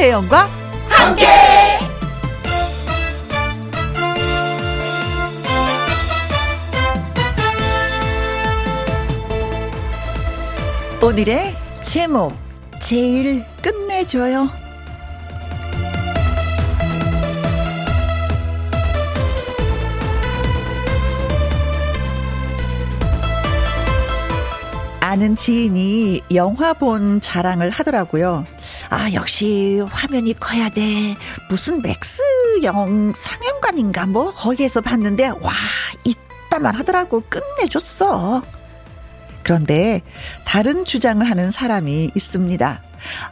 김혜영과 함께. 오늘의 제목 제일 끝내줘요. 아는 지인이 영화 본 자랑을 하더라고요. 아, 역시 화면이 커야 돼. 무슨 맥스 영 상영관인가 뭐 거기에서 봤는데 와, 이따만 하더라고. 끝내줬어. 그런데 다른 주장을 하는 사람이 있습니다.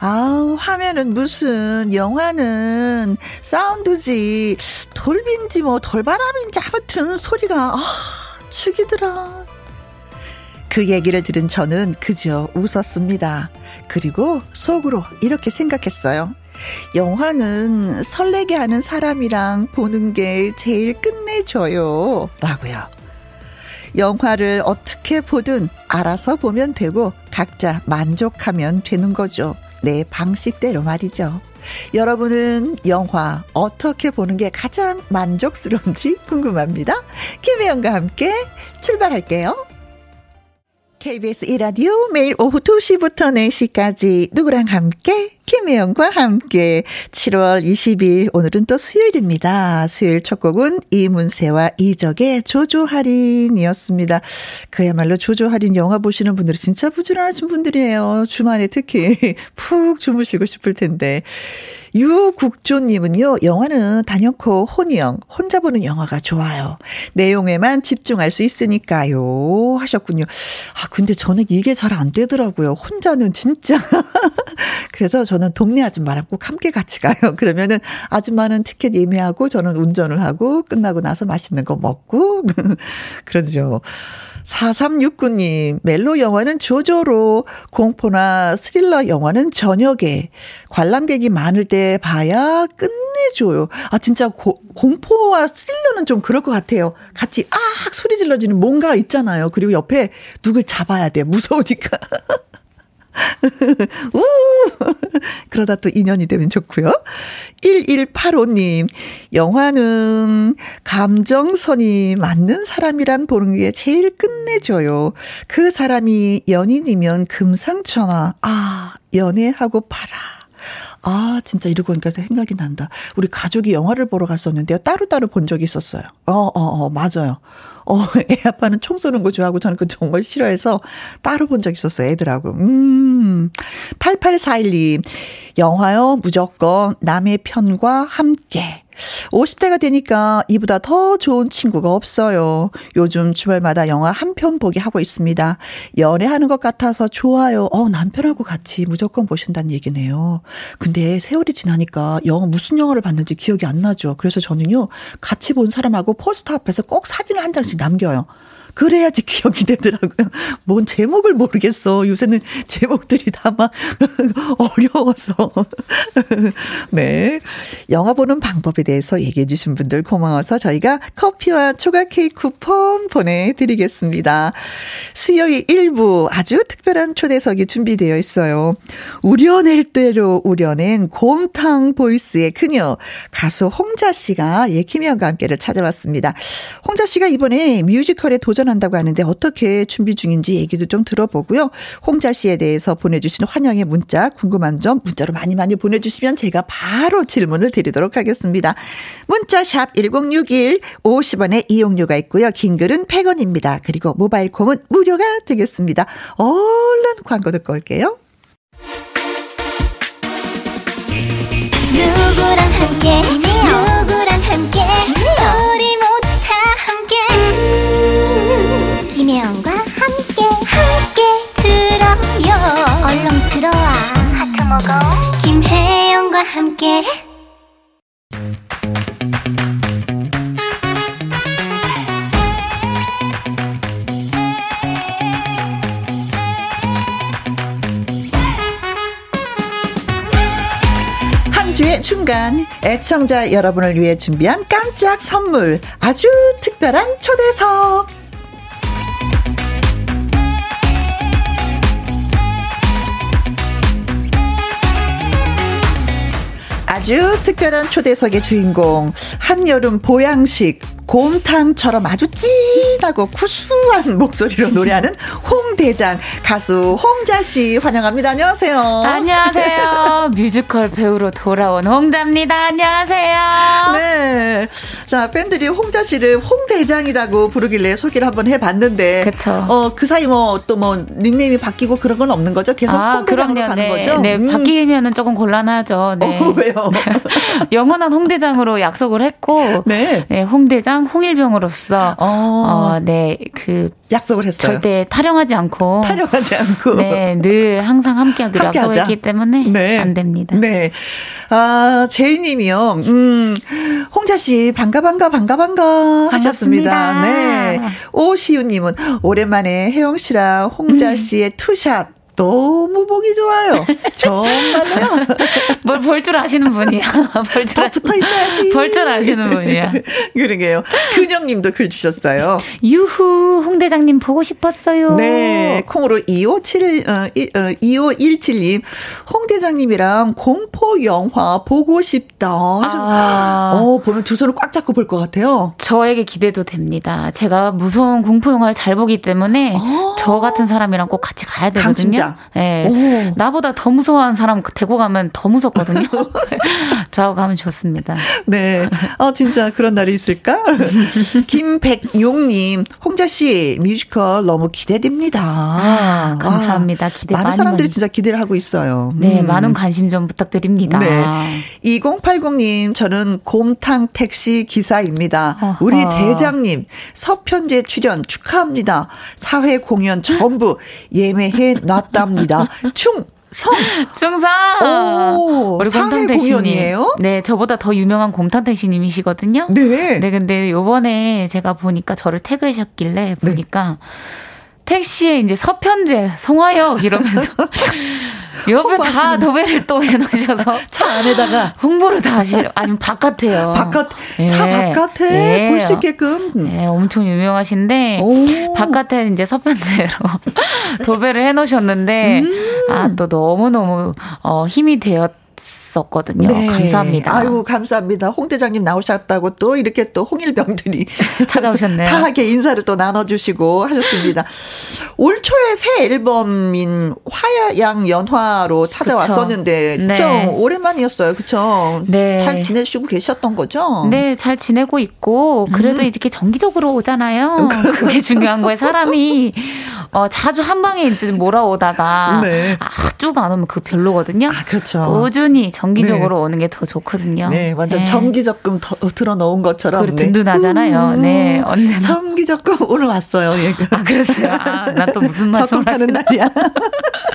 아, 화면은 무슨 영화는 사운드지 돌빈지 뭐 돌바람인지 아무튼 소리가 아, 죽이더라. 그 얘기를 들은 저는 그저 웃었습니다. 그리고 속으로 이렇게 생각했어요. 영화는 설레게 하는 사람이랑 보는 게 제일 끝내줘요. 라고요. 영화를 어떻게 보든 알아서 보면 되고 각자 만족하면 되는 거죠. 내 방식대로 말이죠. 여러분은 영화 어떻게 보는 게 가장 만족스러운지 궁금합니다. 김혜영과 함께 출발할게요. KBS 이라디오 매일 오후 2시부터 4시까지 누구랑 함께 김혜영과 함께 7월 20일 오늘은 또 수요일입니다. 수요일 첫 곡은 이문세와 이적의 조조 할인이었습니다. 그야말로 조조 할인 영화 보시는 분들이 진짜 부지런하신 분들이에요. 주말에 특히 푹 주무시고 싶을 텐데 유국조님은요, 영화는 단연코 혼이형, 혼자 보는 영화가 좋아요. 내용에만 집중할 수 있으니까요. 하셨군요. 아, 근데 저는 이게 잘 안 되더라고요. 혼자는 진짜. 그래서 저는 동네 아줌마랑 꼭 함께 같이 가요. 그러면은 아줌마는 티켓 예매하고 저는 운전을 하고 끝나고 나서 맛있는 거 먹고 그러죠. 4369님, 멜로 영화는 조조로, 공포나 스릴러 영화는 저녁에, 관람객이 많을 때 봐야 끝내줘요. 아, 진짜 고, 공포와 스릴러는 좀 그럴 것 같아요. 같이 아 소리 질러지는 뭔가 있잖아요. 그리고 옆에 누굴 잡아야 돼. 무서우니까. 우! 그러다 또 인연이 되면 좋고요. 1185님, 영화는 감정선이 맞는 사람이란 보는 게 제일 끝내줘요. 그 사람이 연인이면 금상첨화. 아, 연애하고 봐라. 아, 진짜 이러고 보니까 생각이 난다. 우리 가족이 영화를 보러 갔었는데요. 따로따로 본 적이 있었어요. 어, 어, 어, 맞아요. 어, 애 아빠는 총 쏘는 거 좋아하고 저는 그 정말 싫어해서 따로 본 적 있었어요, 애들하고. 음. 8841님, 영화요, 무조건 남의 편과 함께. 50대가 되니까 이보다 더 좋은 친구가 없어요. 요즘 주말마다 영화 한 편 보기 하고 있습니다. 연애하는 것 같아서 좋아요. 어, 남편하고 같이 무조건 보신다는 얘기네요. 근데 세월이 지나니까 영화 무슨 영화를 봤는지 기억이 안 나죠. 그래서 저는요, 같이 본 사람하고 포스터 앞에서 꼭 사진을 한 장씩 남겨요. 그래야지 기억이 되더라고요. 뭔 제목을 모르겠어. 요새는 제목들이 다 막 어려워서. 네. 영화 보는 방법에 대해서 얘기해 주신 분들 고마워서 저희가 커피와 초각 케이크 쿠폰 보내드리겠습니다. 수요일 1부 아주 특별한 초대석이 준비되어 있어요. 우려낼 대로 우려낸 곰탕 보이스의 그녀 가수 홍자 씨가 예키미와 함께를 찾아봤습니다. 홍자 씨가 이번에 뮤지컬에 도전 출연한다고 하는데 어떻게 준비 중인지 얘기도 좀 들어보고요. 홍자 씨에 대해서 보내주신 환영의 문자 궁금한 점 문자로 많이 많이 보내주시면 제가 바로 질문을 드리도록 하겠습니다. 문자 샵 1061 50원의 이용료가 있고요. 긴 글은 100원입니다. 그리고 모바일 콤은 무료가 되겠습니다. 얼른 광고 듣고 올게요. 누구랑 함께 누구랑 함께 우리 김혜영과 함께 함께 들어요. 얼렁 들어와. 하트 먹어. 김혜영과 함께. 한 주의 중간 애청자 여러분을 위해 준비한 깜짝 선물. 아주 특별한 초대석 아주 특별한 초대석의 주인공 한여름 보양식 곰탕처럼 아주 진하고 구수한 목소리로 노래하는 홍대장 가수 홍자 씨 환영합니다. 안녕하세요. 안녕하세요. 뮤지컬 배우로 돌아온 홍자입니다. 안녕하세요. 네. 자, 팬들이 홍자 씨를 홍대장이라고 부르길래 소개를 한번 해 봤는데. 그쵸. 어, 그 사이 뭐 또뭐 닉네임이 바뀌고 그런 건 없는 거죠? 계속 아, 홍대장으로 그럼요. 가는 네. 거죠? 네, 음. 바뀌면은 조금 곤란하죠. 네. 어, 왜요? 영원한 홍대장으로 약속을 했고. 네. 네 홍대장 홍일병으로서. 어, 어 네. 그. 약속을 했어요. 절대 타령하지 않고. 타령하지 않고. 네. 늘 항상 함께 하기로 함께 약속했기 때문에. 네. 안 됩니다. 네. 아, 제이 님이요. 음, 홍자 씨, 반가, 반가, 반가, 반가 하셨습니다. 네. 오시우 님은 오랜만에 혜영 씨랑 홍자 음. 씨의 투샷 너무 보기 좋아요. 정말로요. 뭘 볼 줄 아시는 분이야. 볼줄 붙어 있어야지. 볼 줄 아시는 분이야. 그러게요. 근영님도 글 주셨어요. 유후 홍대장님 보고 싶었어요. 네, 콩으로 2571 어, 어, 2517님 홍대장님이랑 공포 영화 보고 싶다. 아. 어 보면 두 손을 꽉 잡고 볼 것 같아요. 저에게 기대도 됩니다. 제가 무서운 공포 영화를 잘 보기 때문에 아. 저 같은 사람이랑 꼭 같이 가야 되거든요. 네. 나보다 더 무서워하는 사람 데리고 가면 더 무섭거든요. 저하고 가면 좋습니다. 네. 어, 진짜 그런 날이 있을까? 김백용님, 홍자씨 뮤지컬 너무 기대됩니다. 아, 감사합니다. 아, 기대 많은 사람들이 많이. 진짜 기대를 하고 있어요. 네, 음. 많은 관심 좀 부탁드립니다. 네. 2080님, 저는 곰탕 택시 기사입니다. 어허. 우리 대장님, 서편제 출연 축하합니다. 사회 공연 전부 예매해 놨다. 있답니다. 충! 성. 충성. 오, 우리 공연이에요? 네, 저보다 더 유명한 곰탕택시님이시거든요. 네. 네, 근데 요번에 제가 보니까 저를 태그하셨길래 네. 보니까 택시에 이제 서편제, 송화역 이러면서 옆에 다 도배를 또 해놓으셔서 차 안에다가 홍보를 다 하시려 아니면 바깥에요. 바깥 차 네. 바깥에 네. 볼수 있게끔. 네, 엄청 유명하신데 오. 바깥에 이제 서편제로 도배를 해놓으셨는데 음. 아또 너무 너무 어, 힘이 되었. 있었거든요. 네. 감사합니다. 아이고 감사합니다. 홍 대장님 나오셨다고 또 이렇게 또 홍일병들이 찾아오셨네요. 다하게 인사를 또 나눠주시고 하셨습니다. 올 초에 새 앨범인 화양 연화로 찾아왔었는데 네. 오랜만이었어요. 그쵸? 네. 잘 지내시고 계셨던 거죠? 네, 잘 지내고 있고 그래도 음. 이렇게 정기적으로 오잖아요. 그게 중요한 거예요. 사람이 어, 자주 한 방에 이제 몰아오다가 네. 아, 쭉 안 오면 그 별로거든요. 아, 그렇죠. 꾸준히 정기적으로 네. 오는 게 더 좋거든요. 네, 완전 네. 정기적금 들어 넣은 것처럼. 그리고 든든하잖아요. 음, 네, 언제나. 정기적금 오늘 왔어요. 아, 그랬어요. 아, 나 또 무슨 말씀 적금 타는 날이야.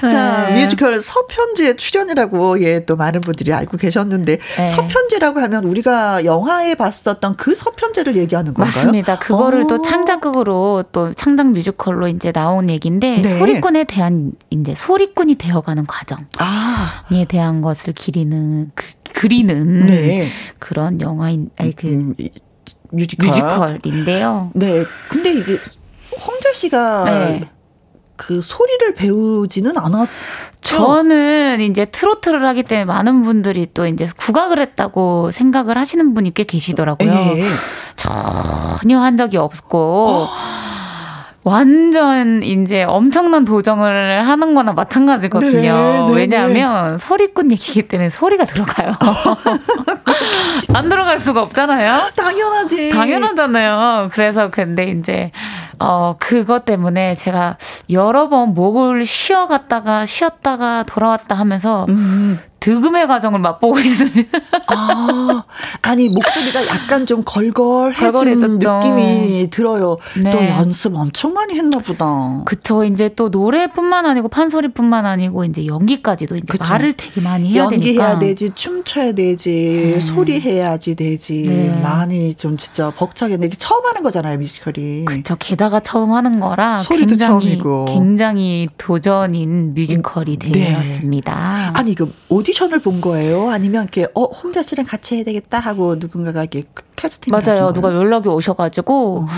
자, 네. 뮤지컬 서편제의 출연이라고 예, 또 많은 분들이 알고 계셨는데 네. 서편제라고 하면 우리가 영화에 봤었던 그 서편제를 얘기하는 건가요? 맞습니다. 그거를 오. 또 어. 창작극으로 또 창작 뮤지컬로 이제 나온 얘기인데 네. 소리꾼에 대한 이제 소리꾼이 되어가는 과정에 아. 대한 것을 기리는 그, 그리는 네. 그런 영화인 아니 그 음, 뮤지컬. 뮤지컬인데요. 네. 근데 이게 홍자 씨가 네. 그 소리를 배우지는 않았. 저는 이제 트로트를 하기 때문에 많은 분들이 또 이제 국악을 했다고 생각을 하시는 분이 꽤 계시더라고요. 예. 전혀 한 적이 없고. 어. 완전 이제 엄청난 도정을 하는 거나 마찬가지거든요. 네, 네, 네. 왜냐하면 네. 소리꾼 얘기기 때문에 소리가 들어가요. 안 들어갈 수가 없잖아요. 당연하지. 당연하잖아요. 그래서 근데 이제 어 그것 때문에 제가 여러 번 목을 쉬어갔다가 쉬었다가 돌아왔다 하면서 음. 득음의 과정을 맛보고 있습니다. 아, 아니 목소리가 약간 좀 걸걸해진 느낌이 들어요. 네. 또 연습 엄청 많이 했나 보다. 그쵸. 이제 또 노래뿐만 아니고 판소리뿐만 아니고 이제 연기까지도 이제 그쵸. 말을 되게 많이 해야 연기해야 되니까. 연기해야 되지, 춤춰야 되지, 네. 소리 해야지 되지. 네. 많이 좀 진짜 벅차게 내게 처음 하는 거잖아요 뮤지컬이. 그쵸. 게다가 처음 하는 거라 소리도 굉장히 처음이고. 굉장히 도전인 뮤지컬이 네. 되었습니다. 아니 그 오디 오디션을 본 거예요? 아니면 이렇게 어 홍자 씨랑 같이 해야 되겠다 하고 누군가가 이렇게 캐스팅 맞아요. 누가 연락이 오셔가지고 어허.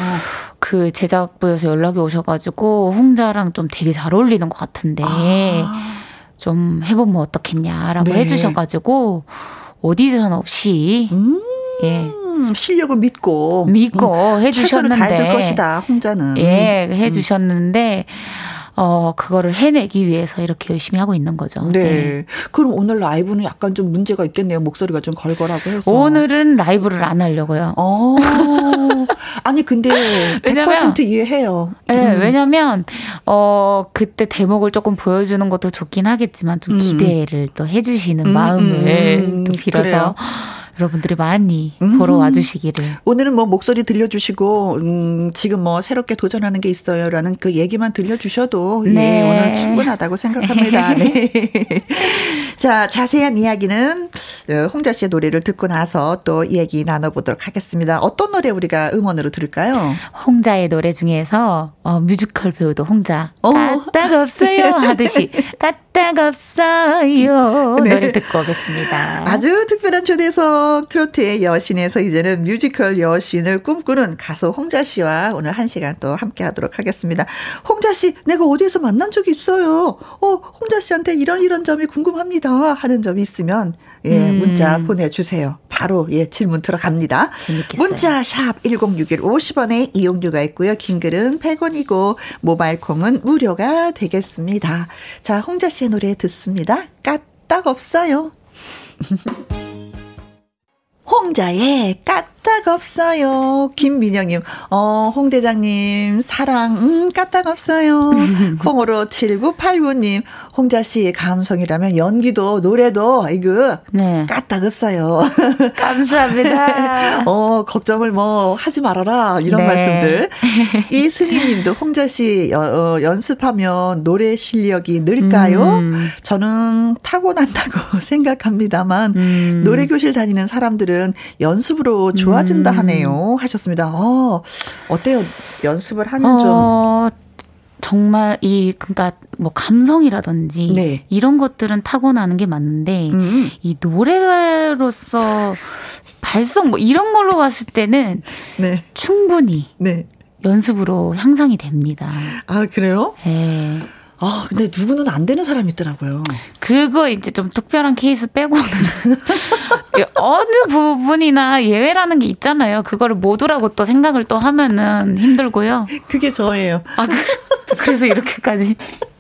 그 제작부에서 연락이 오셔가지고 홍자랑 좀 되게 잘 어울리는 것 같은데. 아. 좀 해보면 어떻겠냐라고 네. 해주셔가지고 오디션 없이 음. 예. 실력을 믿고 믿고 음, 해주셨는데 최선을 다해줄 것이다 홍자는 예 해주셨는데 음. 어, 그거를 해내기 위해서 이렇게 열심히 하고 있는 거죠. 네. 네. 그럼 오늘 라이브는 약간 좀 문제가 있겠네요. 목소리가 좀 걸걸하고 해서. 오늘은 라이브를 안 하려고요. 어. 아니, 근데 100% 이해해요. 네, 음. 왜냐면, 어, 그때 대목을 조금 보여주는 것도 좋긴 하겠지만 좀 음. 기대를 음. 또 해주시는 음, 마음을 음, 또 빌어서. 그래요. 여러분들이 많이 음. 보러 와주시기를. 오늘은 뭐 목소리 들려주시고 음, 지금 뭐 새롭게 도전하는 게 있어요라는 그 얘기만 들려주셔도 예, 네. 예, 오늘 충분하다고 생각합니다. 네. 자 자세한 이야기는 어, 홍자 씨의 노래를 듣고 나서 또 얘기 나눠보도록 하겠습니다. 어떤 노래 우리가 음원으로 들을까요? 홍자의 노래 중에서 어, 뮤지컬 배우도 홍자 어. 까딱 없어요 하듯이 까딱 없어요 네. 노래 듣고 오겠습니다. 아주 특별한 초대석 트로트의 여신에서 이제는 뮤지컬 여신을 꿈꾸는 가수 홍자 씨와 오늘 한 시간 또 함께 하도록 하겠습니다. 홍자 씨, 내가 어디에서 만난 적이 있어요. 어, 홍자 씨한테 이런 이런 점이 궁금합니다. 하는 점이 있으면 예, 음. 문자 보내주세요. 바로 예 질문 들어갑니다. 재밌겠어요. 문자 샵 1061 50원에 이용료가 있고요. 긴 글은 100원이고 모바일 콩은 무료가 되겠습니다. 자, 홍자 씨의 노래 듣습니다. 까딱 없어요. 홍자의 까딱 없어요. 김민영님, 어, 홍대장님, 사랑, 음, 까딱 없어요. 콩으로 7989님, 홍자씨 감성이라면 연기도, 노래도, 이거, 네. 까딱 없어요. 감사합니다. 어, 걱정을 뭐 하지 말아라. 이런 네. 말씀들. 이승희 님도 홍자씨, 어, 연습하면 노래 실력이 늘까요? 음. 저는 타고난다고 생각합니다만, 음. 노래 교실 다니는 사람들은 연습으로 좋아 좋아진다 음. 하네요. 하셨습니다. 어, 어때요? 연습을 하면 어, 좀. 정말 이 그러니까 뭐 감성이라든지 네. 이런 것들은 타고나는 게 맞는데 음. 이 노래로서 발성 뭐 이런 걸로 봤을 때는 네. 충분히 네. 연습으로 향상이 됩니다. 아 그래요? 네. 아, 근데 누구는 안 되는 사람이 있더라고요. 그거 이제 좀 특별한 케이스 빼고는 어느 부분이나 예외라는 게 있잖아요. 그거를 모두라고 또 생각을 또 하면은 힘들고요. 그게 저예요. 아, 그, 래서 이렇게까지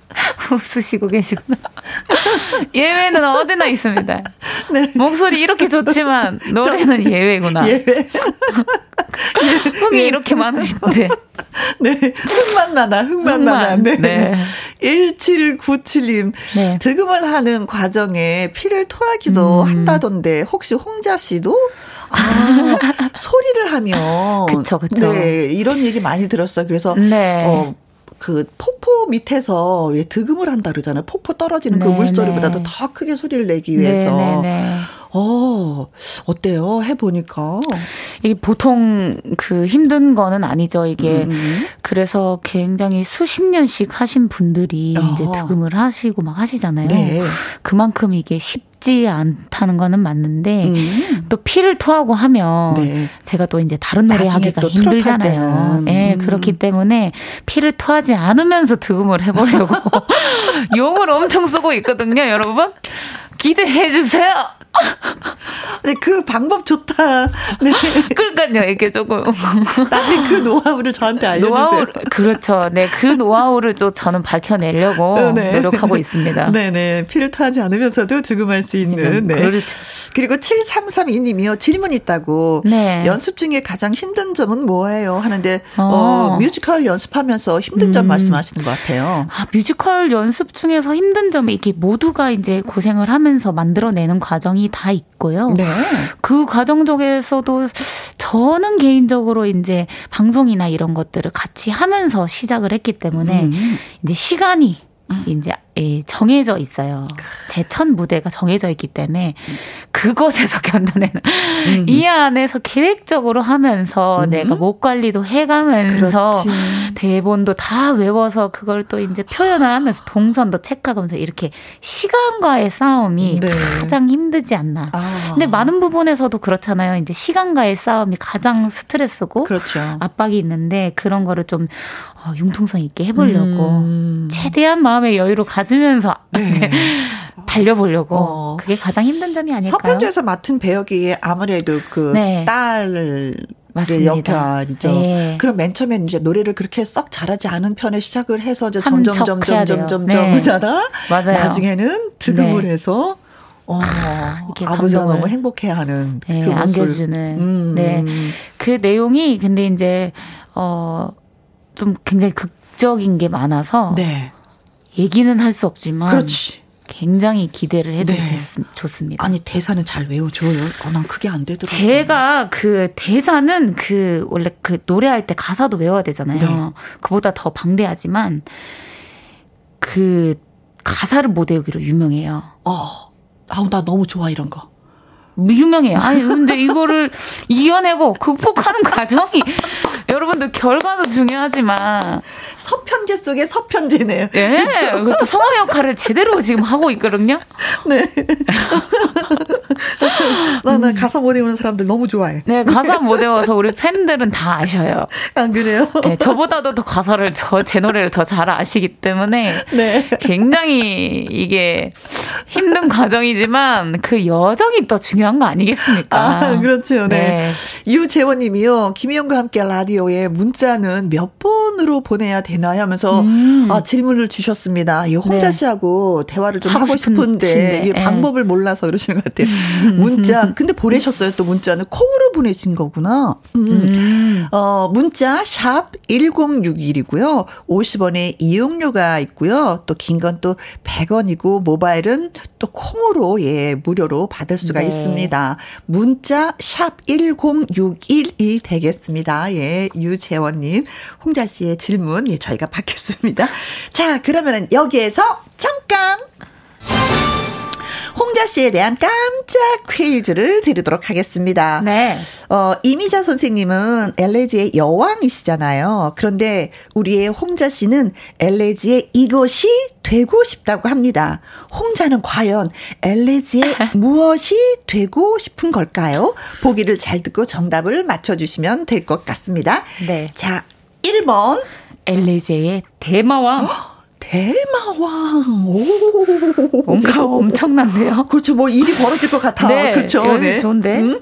웃으시고 계시구나. 예외는 어디나 있습니다. 네. 목소리 이렇게 좋지만 노래는 저, 예외구나. 예외. 흥이 예. 이렇게 많으신데. 네. 흑만 나다, 흑만 나다. 네. 네. 1797님. 네. 득음을 하는 과정에 피를 토하기도 음. 한다던데, 혹시 홍자 씨도? 아, 소리를 하면. 그쵸, 그쵸. 네, 이런 얘기 많이 들었어요. 그래서, 네. 어, 그 폭포 밑에서 왜 득음을 한다 그러잖아요. 폭포 떨어지는 그 네, 물소리보다도 네. 더 크게 소리를 내기 위해서. 네, 네, 네. 어, 어때요? 해보니까. 이게 보통 그 힘든 거는 아니죠. 이게. 음. 음. 그래서 굉장히 수십 년씩 하신 분들이 어. 이제 득음을 하시고 막 하시잖아요. 네. 그만큼 이게 쉽 지 않다는 거는 맞는데 음. 또 피를 토하고 하면 네. 제가 또 이제 다른 노래 하기가 힘들잖아요. 예, 네, 음. 그렇기 때문에 피를 토하지 않으면서 득음을 해보려고 용을 엄청 쓰고 있거든요, 여러분. 기대해 주세요. 네, 그 방법 좋다. 네. 그러니까요, 이게 조금. 나중에 그 노하우를 저한테 알려주세요. 노하우, 그렇죠. 네, 그 노하우를 좀 저는 밝혀내려고 어, 네. 노력하고 있습니다. 네네. 네. 피를 토하지 않으면서도 들금할 수 있는. 네. 그렇죠. 그리고 7332님이요. 질문 있다고. 네. 연습 중에 가장 힘든 점은 뭐예요? 하는데, 어, 어 뮤지컬 연습하면서 힘든 점 음. 말씀하시는 것 같아요. 아, 뮤지컬 연습 중에서 힘든 점이 이게 모두가 이제 고생을 하면서 만들어내는 과정이 다 있고요. 네. 그 과정 속에서도 저는 개인적으로 이제 방송이나 이런 것들을 같이 하면서 시작을 했기 때문에 음. 이제 시간이 음. 이제 정해져 있어요. 제 첫 무대가 정해져 있기 때문에 그것에서 견뎌내는 음. 이 안에서 계획적으로 하면서 음. 내가 목 관리도 해가면서 그렇지. 대본도 다 외워서 그걸 또 이제 표현을 하면서 동선도 체크하면서 이렇게 시간과의 싸움이 네. 가장 힘들지 않나. 아. 근데 많은 부분에서도 그렇잖아요. 이제 시간과의 싸움이 가장 스트레스고 그렇죠. 압박이 있는데 그런 거를 좀 어, 융통성 있게 해보려고 음. 최대한 마음의 여유로 가져 맞으면서 네. 달려보려고 어. 그게 가장 힘든 점이 아닐까요? 서편제에서 맡은 배역이 아무래도 그딸 네. 맞습니다. 역할이죠. 네. 그럼 맨 처음엔 이제 노래를 그렇게 썩 잘하지 않은 편에 시작을 해서 이제 점점 점점 점점 점잖아. 맞아요. 나중에는 득음을 네. 해서 어, 아, 아버지가 너무 행복해하는 네, 그 안겨주는 음. 네. 그 내용이 근데 이제 어 좀 굉장히 극적인 게 많아서 네. 얘기는 할 수 없지만 그렇지. 굉장히 기대를 해도 네. 됐, 좋습니다. 아니 대사는 잘 외워줘요. 어, 난 그게 안 되더라고요. 제가 그 대사는 그 원래 그 노래할 때 가사도 외워야 되잖아요. 네. 그보다 더 방대하지만 그 가사를 못 외우기로 유명해요. 어, 아우 나 너무 좋아 이런 거. 유명해요. 아니 근데 이거를 이겨내고 극복하는 과정이 여러분들 결과도 중요하지만 서편제 속의 서편제네요. 예, 네, 그것도 성우 역할을 제대로 지금 하고 있거든요. 네. 나는 음. 가사 못 외우는 사람들 너무 좋아해. 네, 가사 못 외워서 우리 팬들은 다 아셔요. 안 그래요? 네, 저보다도 더 가사를 저 제 노래를 더 잘 아시기 때문에 네. 굉장히 이게 힘든 과정이지만 그 여정이 더 중요 한 거 아니겠습니까? 아, 그렇죠. 네. 네. 이우재원 님이요. 김희영과 함께 라디오에 문자는 몇 번으로 보내야 되나요? 하면서 음. 아, 질문을 주셨습니다. 이 홍자 네. 씨하고 대화를 좀 하고, 싶은데 이게 네. 방법을 몰라서 그러시는 것 같아요. 문자. 근데 보내셨어요. 또 문자는 콩으로 보내신 거구나. 음. 음. 어, 문자 샵 1061이고요. 50원의 이용료가 있고요. 또 긴 건 또 100원이고 모바일은 또 콩으로 예, 무료로 받을 수가 네. 있습니다. 문자 샵 1061이 되겠습니다. 예, 유재원 님, 홍자 씨의 질문 예, 저희가 받겠습니다. 자, 그러면은 여기에서 잠깐 홍자 씨에 대한 깜짝 퀴즈를 드리도록 하겠습니다. 네. 어, 이미자 선생님은 엘레지의 여왕이시잖아요. 그런데 우리의 홍자 씨는 엘레지의 이것이 되고 싶다고 합니다. 홍자는 과연 엘레지의 무엇이 되고 싶은 걸까요? 보기를 잘 듣고 정답을 맞춰주시면 될 것 같습니다. 네. 자, 1번. 엘레지의 대마왕. 대마왕. 오. 뭔가 엄청난데요? 그렇죠. 뭐 일이 벌어질 것 같아요. 네, 그렇죠. 네. 좋은데. 음?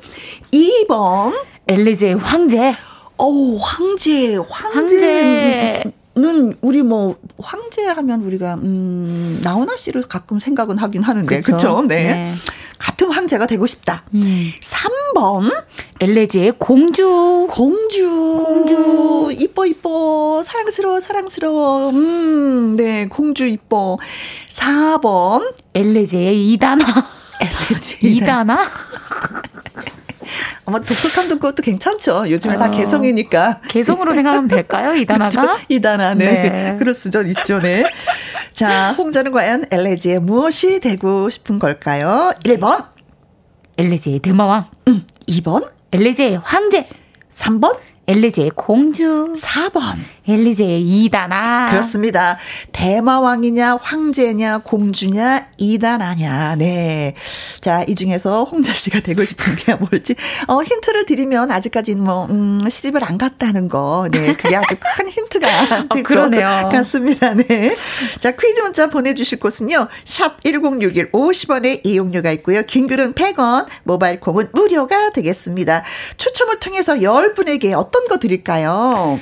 2번. 엘리제의 황제. 오, 황제. 황제. 는 우리 뭐 황제 하면 우리가 음 나훈아 씨를 가끔 생각은 하긴 하는데 그렇죠. 네. 네. 같은 황제가 되고 싶다. 음. 3번. 엘레지의 공주. 공주. 공주. 이뻐, 이뻐. 사랑스러워, 사랑스러워. 음, 네, 공주 이뻐. 4번. 엘레지의 이다나. 엘레지. 이다나? 아마 독특한 것도 괜찮죠. 요즘에 어, 다 개성이니까. 개성으로 생각하면 될까요? 그렇죠? 이다나, 네. 네. 그럴 수도 있죠, 네. 자, 홍자는 과연 엘레지의 무엇이 되고 싶은 걸까요? 1번. 엘레지의 대마왕. 음, 2번. 엘레지의 황제. 3번. 엘리제의 공주. 4번. 엘리제의 이다나. 그렇습니다. 대마왕이냐, 황제냐, 공주냐, 이다나냐. 네. 자, 이 중에서 홍자 씨가 되고 싶은 게 뭘지. 어, 힌트를 드리면 아직까지는 뭐, 음, 시집을 안 갔다는 거. 네. 그게 아주 큰 힌트가 될 어, 것 같습니다. 네. 자, 퀴즈 문자 보내주실 곳은요. 샵 1061 50원의 이용료가 있고요. 긴 글은 100원, 모바일 콩은 무료가 되겠습니다. 추첨을 통해서 10분에게 어떤 어떤 거 드릴까요?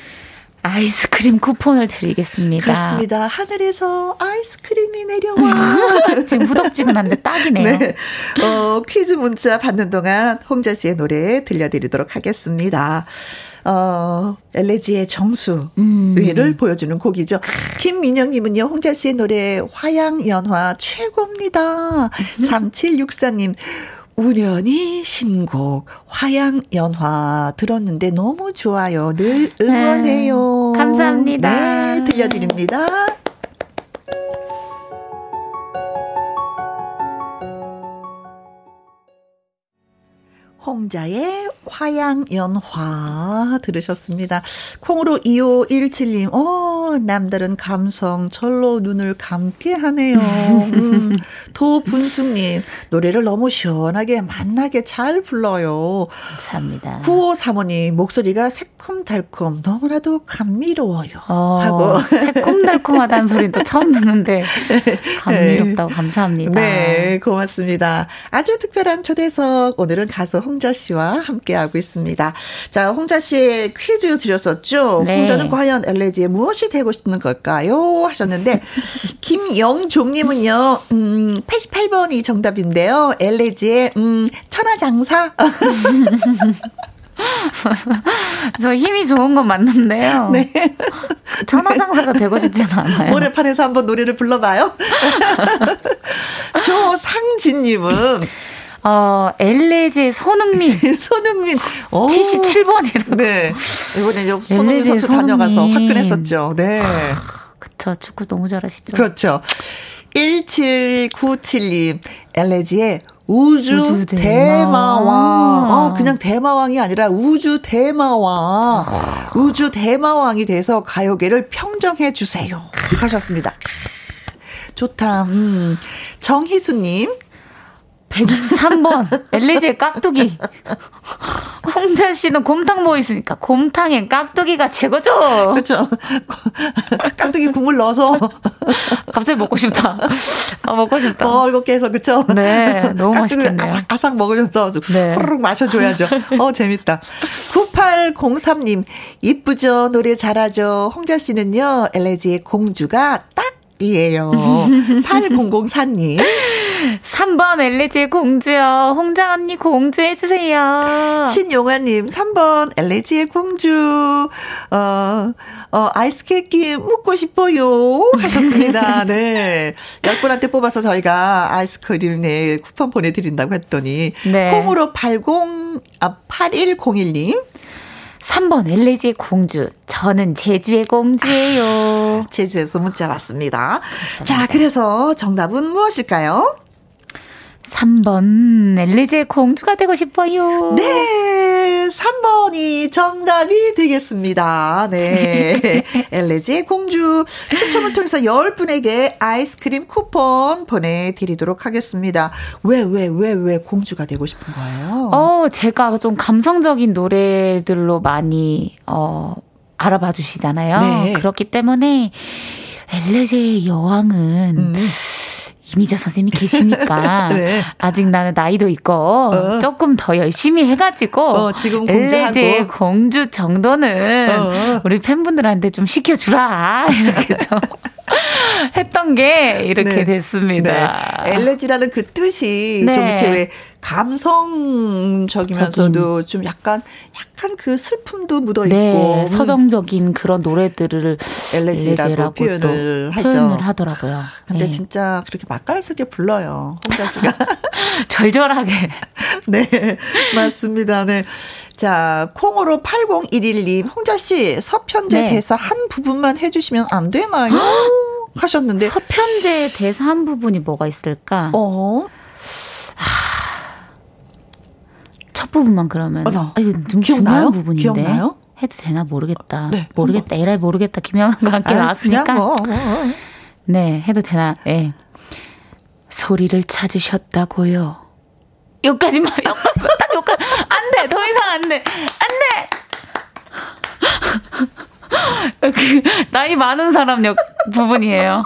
아이스크림 쿠폰을 드리겠습니다. 그렇습니다. 하늘에서 아이스크림이 내려와. 지금 후덥지근한데 딱이네요. 네. 어, 퀴즈 문자 받는 동안 홍자 씨의 노래 들려드리도록 하겠습니다. 어, 엘레지의 정수를 음. 보여주는 곡이죠. 김민영님은요, 홍자 씨의 노래 화양연화 최고입니다. 3764님, 우연히 신곡 화양연화 들었는데 너무 좋아요. 늘 응원해요. 네, 감사합니다. 네, 들려드립니다. 홍자의 화양연화 들으셨습니다. 콩으로 2517님, 어, 아, 남다른 감성, 절로 눈을 감게 하네요. 음, 도분숙님, 노래를 너무 시원하게, 만나게 잘 불러요. 감사합니다. 9535님, 목소리가 새콤달콤, 너무나도 감미로워요. 어, 하고. 새콤달콤하다는 소리도 처음 듣는데, 감미롭다고 네. 감사합니다. 네, 고맙습니다. 아주 특별한 초대석, 오늘은 가수 홍자 씨와 함께하고 있습니다. 자, 홍자 씨의 퀴즈 드렸었죠? 네. 홍자는 과연 엘레지에 무엇이 되고 싶은 걸까요? 하셨는데, 김영종님은요, 음, 88번이 정답인데요. 엘레지의, 음, 천하장사? 저 힘이 좋은 건 맞는데요. 네. 천하장사가 되고 싶진 않아요. 모래판에서 한번 노래를 불러봐요. 조상진님은 어, 엘레제 손흥민. 손흥민. 오. 77번이라고. 네. 이번에 손흥민 선수 다녀가서 화끈했었죠. 네. 아, 그쵸. 축구 너무 잘하시죠. 그렇죠. 1797님, 엘레지의 우주, 우주 대마왕. 대마왕. 어, 그냥 대마왕이 아니라 우주 대마왕. 아. 우주 대마왕이 돼서 가요계를 평정해 주세요. 하셨습니다. 좋다. 음. 정희수님. 123번 엘리제의 깍두기. 홍자 씨는 곰탕 먹있으니까 곰탕엔 깍두기가 최고죠. 그렇죠. 깍두기 국물 넣어서 갑자기 먹고 싶다. 아, 먹고 싶다. 뻘겋게 해서 그렇죠. 네, 너무 맛있겠네요. 아삭, 아삭 먹으면서 네. 후루룩 마셔줘야죠. 어 재밌다. 9803님 이쁘죠 노래 잘하죠. 홍자 씨는요 엘레지의 공주가 딱 이에요. 8004님. 3번 엘레지의 공주요. 홍자 언니 공주 해주세요. 신용아님, 3번 엘레지의 공주. 어, 어, 아이스 케이크 묻고 싶어요. 하셨습니다. 네. 10분한테 뽑아서 저희가 아이스크림 네, 쿠폰 보내드린다고 했더니. 네. 콩으로 80, 아, 8101님. 3번 엘레지 공주. 저는 제주의 공주예요. 제주에서 문자 왔습니다. 감사합니다. 자, 그래서 정답은 무엇일까요? 3번 엘리제 공주가 되고 싶어요. 네, 3번이 정답이 되겠습니다. 네, 엘리제 공주 추첨을 통해서 10분에게 아이스크림 쿠폰 보내 드리도록 하겠습니다. 왜, 왜, 왜, 왜 공주가 되고 싶은 거예요? 어, 제가 좀 감성적인 노래들로 많이, 어, 알아봐 주시잖아요. 네. 그렇기 때문에 엘레제의 여왕은 음. 이미자 선생님이 계시니까 네. 아직 나는 나이도 있고 어. 조금 더 열심히 해가지고 어, 지금 공주하고 공주 정도는 어. 우리 팬분들한테 좀 시켜주라 이렇게 좀 했던 게 이렇게 네. 됐습니다. 네. 엘레지라는 그 뜻이 좀 이렇게 왜 감성적이면서도 좀 약간 약간 그 슬픔도 묻어 있고 네, 서정적인 그런 노래들을 엘레지라고 표현을 하죠. 표현을 하더라고요. 근데 네. 진짜 그렇게 맛깔스게 불러요. 홍자 씨가 절절하게. 네, 맞습니다. 네. 자, 콩으로 8011님, 홍자 씨 서편제 네. 대사 한 부분만 해 주시면 안 되나요? 하셨는데 서편제 대사 한 부분이 뭐가 있을까? 어. 첫 부분만 그러면. 어, 아, 이거 좀 기억나요? 부분인데. 기억나요? 해도 되나 모르겠다. 네, 모르겠다. 에라이 모르겠다. 김영환과 함께 아, 나왔으니까. 뭐, 뭐, 뭐. 네, 해도 되나. 예. 네. 소리를 찾으셨다고요. 여기까지만, 여기까지만, 딱 여기까지. 안 돼! 더 이상 안 돼! 안 돼! 그, 나이 많은 사람 역 부분이에요.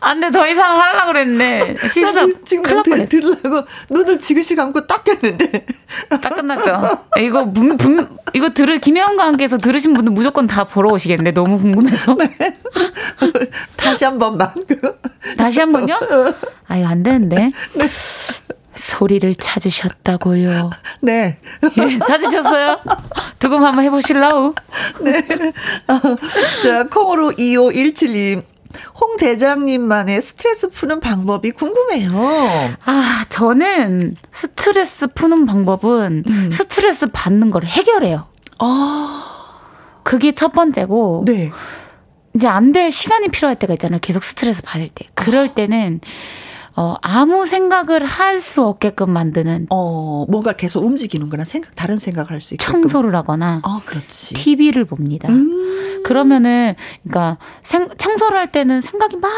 안 돼, 더 이상 하려고 그랬는데. 실수. 지금 들, 들으려고 눈을 지그시 감고 딱 했는데. 딱 끝났죠. 이거, 분, 분, 이거 들을, 김혜원과 함께해서 들으신 분들 무조건 다 보러 오시겠네. 너무 궁금해서. 네. 다시 한 번만. 다시 한 번요? 아, 이거 안 되는데. 네. 소리를 찾으셨다고요. 네. 예, 찾으셨어요? 두금 한번 해보실라우? 네. 어, 자, 콩으로 2517님. 홍 대장님만의 스트레스 푸는 방법이 궁금해요. 아, 저는 스트레스 푸는 방법은 음. 스트레스 받는 걸 해결해요. 아. 그게 첫 번째고. 네. 이제 안될 시간이 필요할 때가 있잖아요. 계속 스트레스 받을 때. 그럴 때는 어, 아무 생각을 할 수 없게끔 만드는. 어, 뭔가 계속 움직이는 거나 생각, 다른 생각을 할 수 있게끔. 청소를 하거나. 아, 그렇지. TV를 봅니다. 음. 그러면은, 그러니까, 생, 청소를 할 때는 생각이 막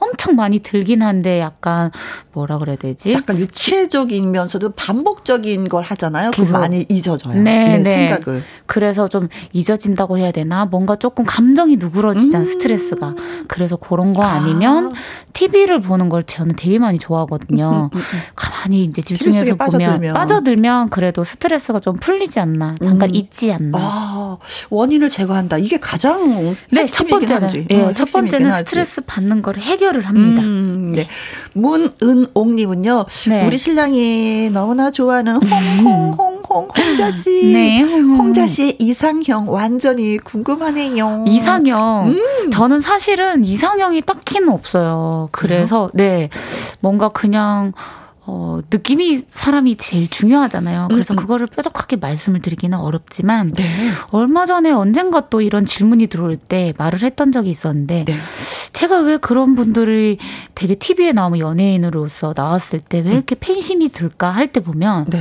엄청 많이 들긴 한데, 약간, 뭐라 그래야 되지? 약간 유체적이면서도 반복적인 걸 하잖아요. 계속 많이 잊어져요. 네, 네, 네. 생각을. 그래서 좀 잊어진다고 해야 되나? 뭔가 조금 감정이 누그러지잖아, 음. 스트레스가. 그래서 그런 거 아니면, 아. TV를 보는 걸 저는 되게 많이 좋아하거든요. 가만히 이제 집중해서 보면 빠져들면. 빠져들면 그래도 스트레스가 좀 풀리지 않나, 잠깐 음. 잊지 않나. 아, 원인을 제거한다. 이게 가장 네, 첫 번째는 예, 어, 첫 번째는 스트레스 받는 걸 해결을 합니다. 음, 네. 문은옥님은요. 네. 우리 신랑이 너무나 좋아하는 홍홍홍 홍 홍자 씨. 네. 홍자 씨의 이상형 완전히 궁금하네요. 이상형. 음. 저는 사실은 이상형이 딱히는 없어요. 그래서 네. 뭔가 그냥 어, 느낌이 사람이 제일 중요하잖아요. 그래서 음, 음. 그거를 뾰족하게 말씀을 드리기는 어렵지만, 네. 얼마 전에 언젠가 또 이런 질문이 들어올 때 말을 했던 적이 있었는데, 네. 제가 왜 그런 분들이 되게 TV에 나오면 연예인으로서 나왔을 때 왜 이렇게 팬심이 들까 할 때 보면, 네.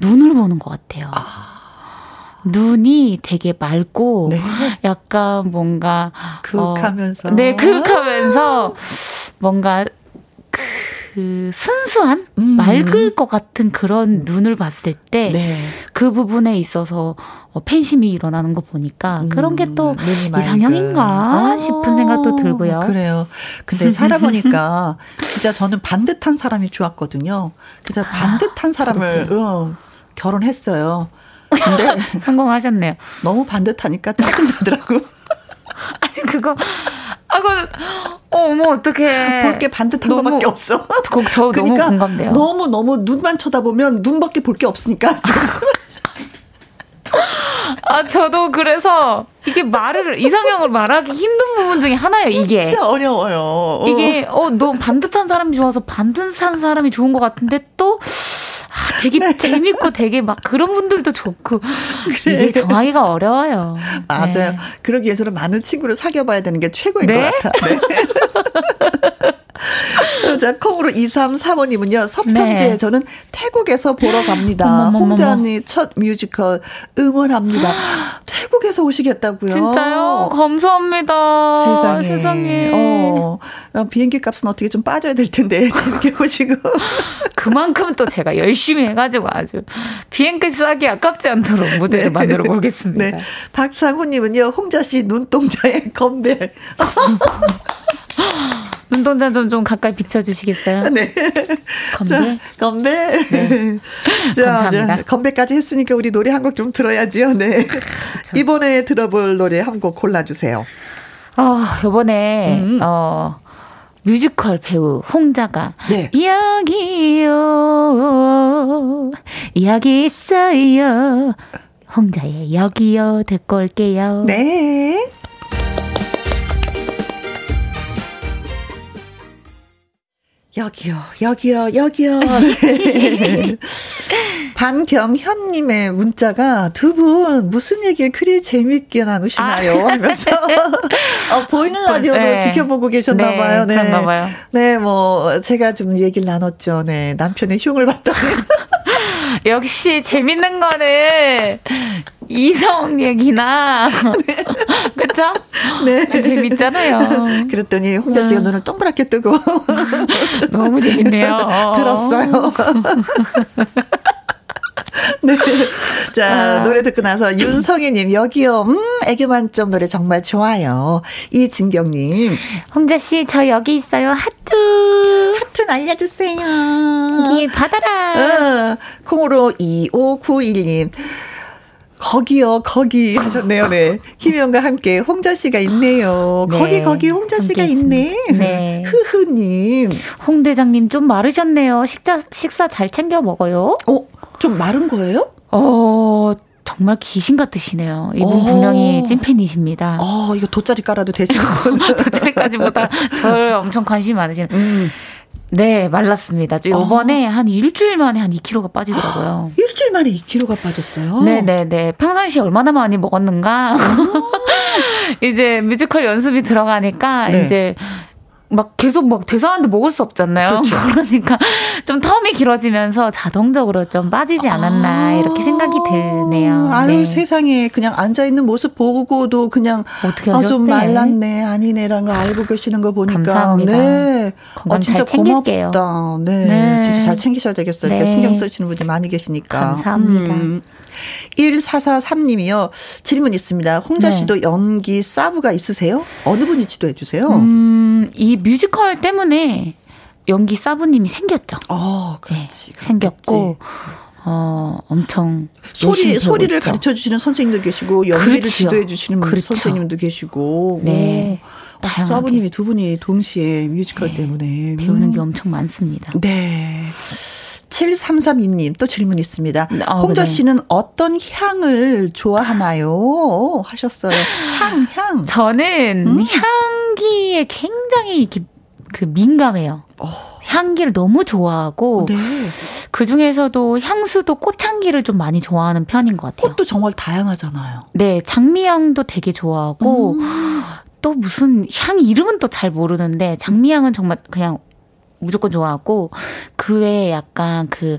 눈을 보는 것 같아요. 아. 눈이 되게 맑고 네. 약간 뭔가 그윽하면서 어, 네 그윽하면서 뭔가 그 순수한 음. 맑을 것 같은 그런 눈을 봤을 때그 네. 그 부분에 있어서 어, 팬심이 일어나는 거 보니까 음, 그런 게 또 이상형인가 어, 싶은 생각도 들고요. 그래요. 근데 살아보니까 진짜 저는 반듯한 사람이 좋았거든요. 그래서 아, 반듯한 사람을 어, 결혼했어요. 근데 성공하셨네요. 너무 반듯하니까 짜증나더라고. 아직 그거 아고 어, 어머 어떡해. 볼 게 반듯한 너무, 것밖에 없어. 저 그러니까 너무 공감돼요. 너무 너무 눈만 쳐다보면 눈밖에 볼 게 없으니까. 아, 저도 그래서 이게 말을 이상형을 말하기 힘든 부분 중에 하나예요, 이게. 진짜 어려워요. 이게 어, 너무 반듯한 사람이 좋아서 반듯한 사람이 좋은 것 같은데 또 아, 되게 네. 재밌고 되게 막 그런 분들도 좋고 그래. 이게 정하기가 어려워요. 맞아요. 네. 그러기 위해서는 많은 친구를 사귀어봐야 되는 게 최고인 네? 것 같아. 네. 자, 콩으로 2345님은요, 서편제 네. 저는 태국에서 보러 갑니다. 홍자 언니 첫 뮤지컬 응원합니다. 태국에서 오시겠다고요? 진짜요? 감사합니다. 세상에. 세상에. 어, 어, 비행기 값은 어떻게 좀 빠져야 될 텐데, 재밌게 보시고. 그만큼 또 제가 열심히 해가지고 아주 비행기 싸기 아깝지 않도록 무대를 네. 만들어 보겠습니다. 네. 박상훈님은요, 홍자 씨 눈동자에 건배. 눈동자 좀, 좀 가까이 비춰주시겠어요? 네. 건배? 자, 건배. 네. 자, 감사합니다. 자, 건배까지 했으니까 우리 노래 한 곡 좀 들어야지요. 네. 그렇죠. 이번에 들어볼 노래 한 곡 골라주세요. 어, 요번에, 음. 어, 뮤지컬 배우 홍자가 네. 여기요 여기 있어요 홍자의 여기요 듣고 올게요. 네. 여기요, 여기요, 여기요. 네. 반경현님의 문자가 두 분 무슨 얘기를 그리 재밌게 나누시나요? 아. 하면서 어, 보이는 라디오로 네. 지켜보고 계셨나봐요. 네, 네. 봐요. 네, 뭐 제가 좀 얘기를 나눴죠. 네, 남편의 흉을 봤더니. 역시 재밌는 거는 이성 얘기나 네. 그쵸? 네. 재밌잖아요. 그랬더니 홍자 씨가 음. 눈을 동그랗게 뜨고 너무 재밌네요. 들었어요. 네. 자, 아. 노래 듣고 나서 윤성희님, 여기요. 음, 애교 만점 노래 정말 좋아요. 이진경님. 홍자씨, 저 여기 있어요. 하트. 하트 날려주세요. 여기 받아라. 어, 콩으로 2591님. 거기요, 거기 하셨네요, 네. 김희영과 함께 홍자 씨가 있네요. 네, 거기, 거기 홍자 씨가 있네. 네. 흐흐님. 홍 대장님 좀 마르셨네요. 식사, 식사 잘 챙겨 먹어요. 어, 좀 마른 거예요? 어, 정말 귀신 같으시네요. 이분 오. 어. 분명히 찐팬이십니다. 어, 이거 돗자리 깔아도 되시는구나. 돗자리까지보다 저를 엄청 관심이 많으신. 음. 네, 말랐습니다. 요번에 어. 한 일주일 만에 한 2kg가 빠지더라고요. 일주일 만에 2kg가 빠졌어요? 네네네. 네, 네. 평상시에 얼마나 많이 먹었는가. 이제 뮤지컬 연습이 들어가니까 네. 이제 막 계속 막 대사하는데 먹을 수 없잖아요. 그렇죠. 그러니까 좀 텀이 길어지면서 자동적으로 좀 빠지지 않았나 아~ 이렇게 생각이 드네요. 아유 네. 세상에 그냥 앉아 있는 모습 보고도 그냥 어떻게 아, 좀 말랐네 아니네라는 걸 알고 계시는 거 보니까 감사합니다. 네. 아, 진짜 고맙다. 네. 네. 진짜 잘 챙기셔야 되겠어요. 네. 신경 쓰시는 분들이 많이 계시니까. 감사합니다. 음. 1443님이요. 질문 있습니다. 홍자 네. 씨도 네. 연기 사부가 있으세요? 어느 분이 지도해 주세요? 음, 이 뮤지컬 때문에 연기 사부님이 생겼죠. 어, 그렇지. 네, 생겼고 어, 엄청 소리 소리를 가르쳐 주시는 선생님도 계시고 연기를 그렇지요. 지도해 주시는 그렇죠. 선생님도 계시고. 네. 오. 어, 사부님이 두 분이 동시에 뮤지컬 네. 때문에 배우는 게 엄청 많습니다. 네. 7332님 또 질문 있습니다. 어, 홍자 네. 씨는 어떤 향을 좋아하나요? 하셨어요. 향, 향. 저는 음? 향기에 굉장히 이렇게 그 민감해요. 어. 향기를 너무 좋아하고 네. 그 중에서도 향수도 꽃향기를 좀 많이 좋아하는 편인 것 같아요. 꽃도 정말 다양하잖아요. 네, 장미향도 되게 좋아하고 음. 또 무슨 향 이름은 또 잘 모르는데 장미향은 정말 그냥 무조건 좋아하고 그 외에 약간 그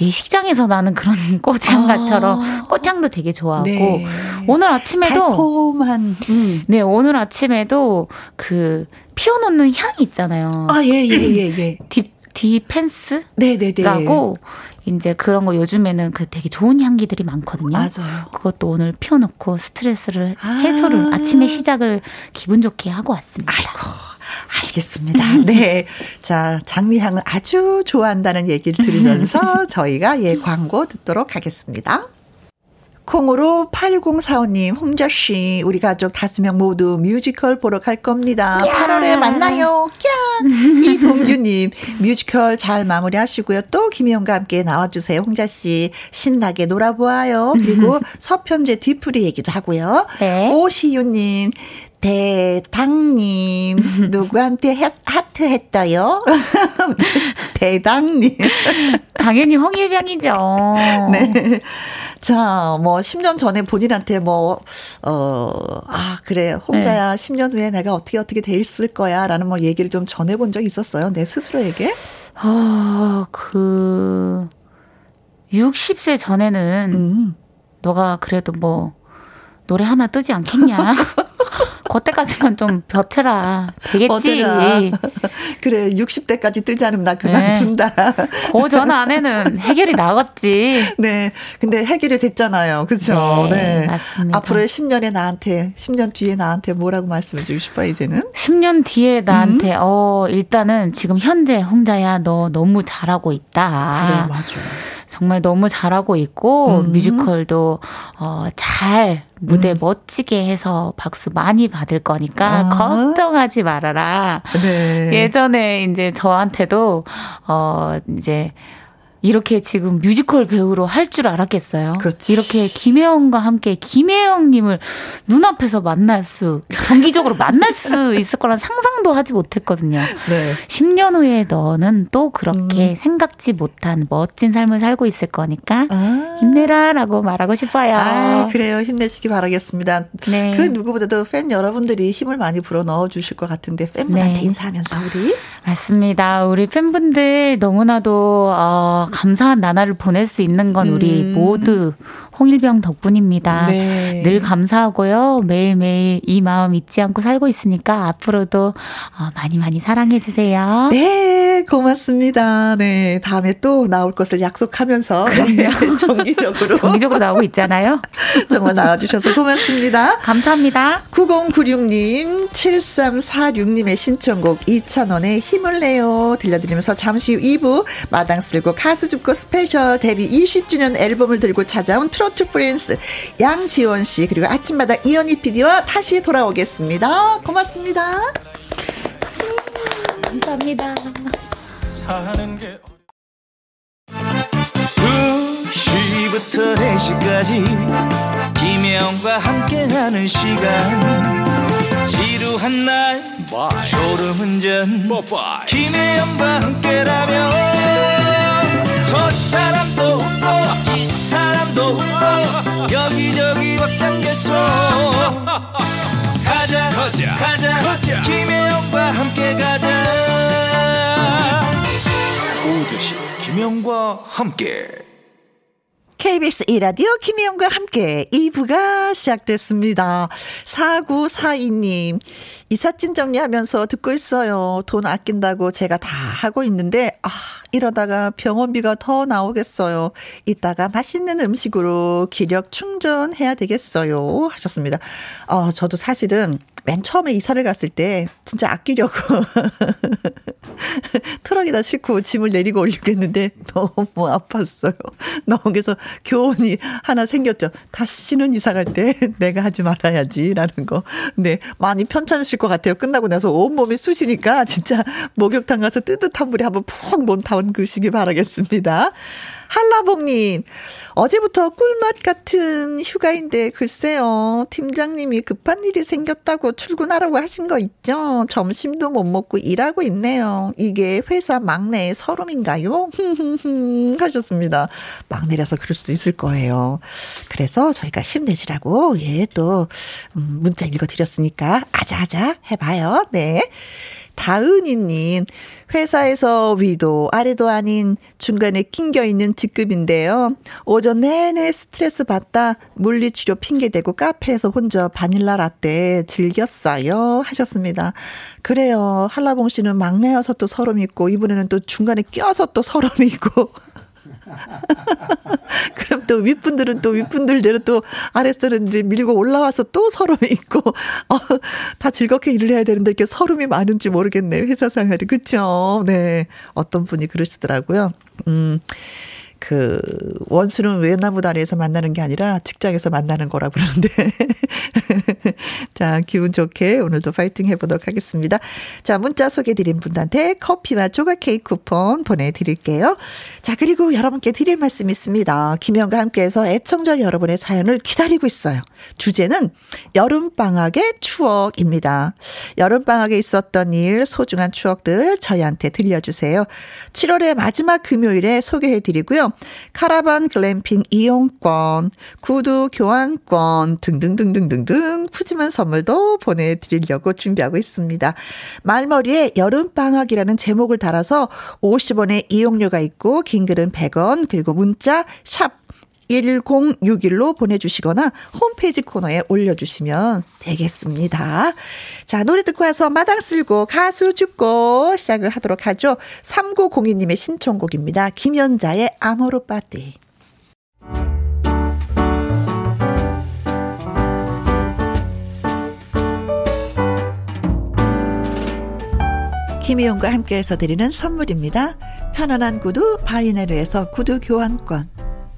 예식장에서 나는 그런 꽃향기처럼 아. 꽃향도 되게 좋아하고 네. 오늘 아침에도 달콤한 음. 네 오늘 아침에도 그 피워놓는 향이 있잖아요. 아 예 예 예 예, 예, 예. 디 디퓨저 네네네라고 이제 그런 거 요즘에는 그 되게 좋은 향기들이 많거든요. 맞아요. 그것도 오늘 피워놓고 스트레스를 해소를 아. 아침의 시작을 기분 좋게 하고 왔습니다. 아이고. 알겠습니다. 네. 자, 장미향을 아주 좋아한다는 얘기를 들으면서 저희가 예, 광고 듣도록 하겠습니다. 콩으로 8045님, 홍자씨, 우리 가족 다섯 명 모두 뮤지컬 보러 갈 겁니다. 야. 8월에 만나요. 꺄! 이동규님, 뮤지컬 잘 마무리 하시고요. 또 김혜영과 함께 나와주세요. 홍자씨, 신나게 놀아보아요. 그리고 서편제 뒤풀이 얘기도 하고요. 네. 오시유님, 대당님, 누구한테 해, 하트 했어요? 대당님. 당연히 홍일병이죠. 네. 자, 뭐, 10년 전에 본인한테 뭐, 어, 아, 그래. 홍자야, 네. 10년 후에 내가 어떻게 어떻게 돼 있을 거야. 라는 뭐 얘기를 좀 전해본 적 있었어요. 내 스스로에게? 아, 그, 60세 전에는, 음. 너가 그래도 뭐, 노래 하나 뜨지 않겠냐. 그때까지만 좀 버텨라. 되겠지. 버텨라. 그래, 60대까지 뜨지 않으면 나 그만둔다. 네. 그전 안에는 해결이 나갔지. 네. 근데 해결이 됐잖아요. 그죠? 네, 네. 맞습니다. 앞으로의 10년에 나한테, 10년 뒤에 나한테 뭐라고 말씀해 주고 싶어요, 이제는? 10년 뒤에 나한테, 음? 어, 일단은 지금 현재 홍자야, 너 너무 잘하고 있다. 그래, 맞아. 정말 너무 잘하고 있고 음. 뮤지컬도 어, 잘 무대 음. 멋지게 해서 박수 많이 받을 거니까 아. 걱정하지 말아라. 네. 예전에 이제 저한테도 어 이제 이렇게 지금 뮤지컬 배우로 할 줄 알았겠어요. 그렇지. 이렇게 김혜영과 함께 김혜영님을 눈앞에서 만날 수, 정기적으로 만날 수 있을 거란 상상도 하지 못했거든요. 네. 10년 후에 너는 또 그렇게 음. 생각지 못한 멋진 삶을 살고 있을 거니까 아. 힘내라 라고 말하고 싶어요. 아, 그래요. 힘내시기 바라겠습니다. 네. 그 누구보다도 팬 여러분들이 힘을 많이 불어 넣어 주실 것 같은데 팬분한테 네. 인사하면서 우리 맞습니다. 우리 팬분들 너무나도 어, 감사한 나날을 보낼 수 있는 건 우리 음. 모두 홍일병 덕분입니다. 네. 늘 감사하고요. 매일매일 이 마음 잊지 않고 살고 있으니까 앞으로도 어, 많이 많이 사랑해 주세요. 네, 고맙습니다. 네, 다음에 또 나올 것을 약속하면서 네, 정기적으로 정기적으로 나오고 있잖아요. 정말 나와 주셔서 고맙습니다. 감사합니다. 9096님, 7346님의 신청곡 이찬원의 힘을 내요 들려드리면서 잠시 후 2부 마당 쓸고 가수 줍고 스페셜 데뷔 20주년 앨범을 들고 찾아온 트로트 프린스 양지원 씨 그리고 아침마다 이현희 PD와 다시 돌아오겠습니다. 고맙습니다. 감사합니다. 2시부터 4시까지 김혜영과 함께하는 시간 지루한 날 졸음운전 김혜영과 함께라면 가자. 가자. 가자. 김혜영과 함께 가자. 오두시 김혜영과 함께. KBS 이라디오 김혜영과 함께 2부가 시작됐습니다. 4942님, 이삿짐 정리하면서 듣고 있어요. 돈 아낀다고 제가 다 하고 있는데, 아, 이러다가 병원비가 더 나오겠어요. 이따가 맛있는 음식으로 기력 충전해야 되겠어요. 하셨습니다. 어, 저도 사실은 맨 처음에 이사를 갔을 때 진짜 아끼려고 트럭에다 싣고 짐을 내리고 올리겠는데 너무 아팠어요. 너무 그래서 교훈이 하나 생겼죠. 다시는 이사 갈 때 내가 하지 말아야지라는 거. 네, 많이 편찮으실 것 같아요. 끝나고 나서 온몸이 쑤시니까 진짜 목욕탕 가서 뜨뜻한 물에 한번 푹몸 담그시기 바라겠습니다. 한라봉님, 어제부터 꿀맛 같은 휴가인데 글쎄요. 팀장님이 급한 일이 생겼다고 출근하라고 하신 거 있죠? 점심도 못 먹고 일하고 있네요. 이게 회사 막내의 서름인가요? 하셨습니다. 막내라서 그럴 수도 있을 거예요. 그래서 저희가 힘내시라고, 예, 또, 음, 문자 읽어드렸으니까 아자아자 해봐요. 네. 다은이님, 회사에서 위도 아래도 아닌 중간에 낑겨 있는 직급인데요. 오전 내내 스트레스 받다 물리치료 핑계대고 카페에서 혼자 바닐라 라떼 즐겼어요. 하셨습니다. 그래요. 한라봉 씨는 막내여서 또 서름 있고, 이번에는 또 중간에 껴서 또 서름이 있고. 그럼 또 윗분들은 또 윗분들대로 또 아랫사람들이 밀고 올라와서 또 서름이 있고, 어, 다 즐겁게 일을 해야 되는데 이렇게 서름이 많은지 모르겠네요. 회사 생활이. 그쵸? 네. 어떤 분이 그러시더라고요. 음. 그 원수는 외나무 다리에서 만나는 게 아니라 직장에서 만나는 거라고 그러는데 자 기분 좋게 오늘도 파이팅 해보도록 하겠습니다. 자 문자 소개드린 분한테 커피와 조각 케이크 쿠폰 보내드릴게요. 자 그리고 여러분께 드릴 말씀 있습니다. 김영과 함께해서 애청자 여러분의 사연을 기다리고 있어요. 주제는 여름방학의 추억입니다. 여름방학에 있었던 일 소중한 추억들 저희한테 들려주세요. 7월의 마지막 금요일에 소개해드리고요. 카라반 글램핑 이용권, 구두 교환권 등등등등등등 푸짐한 선물도 보내드리려고 준비하고 있습니다. 말머리에 여름방학이라는 제목을 달아서 50원의 이용료가 있고 긴 글은 100원 그리고 문자 샵 1061로 보내주시거나 홈페이지 코너에 올려주시면 되겠습니다. 자, 노래 듣고 와서 마당 쓸고 가수 죽고 시작을 하도록 하죠. 3902님의 신청곡입니다. 김연자의 아모르 파티. 김희용과 함께해서 드리는 선물입니다. 편안한 구두 바이네르에서 구두 교환권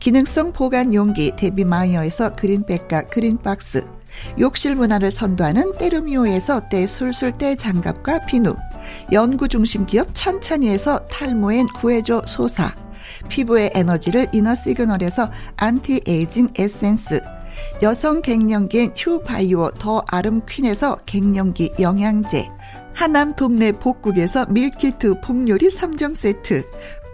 기능성 보관 용기 데비마이어에서 그린백과 그린박스 욕실 문화를 선도하는 때르미오에서 때 술술 때 장갑과 비누 연구중심 기업 찬찬이에서 탈모엔 구해줘 소사 피부의 에너지를 이너 시그널에서 안티에이징 에센스 여성 갱년기엔 휴바이오 더 아름 퀸에서 갱년기 영양제 하남 동네 복국에서 meal kit 복요리 3종 세트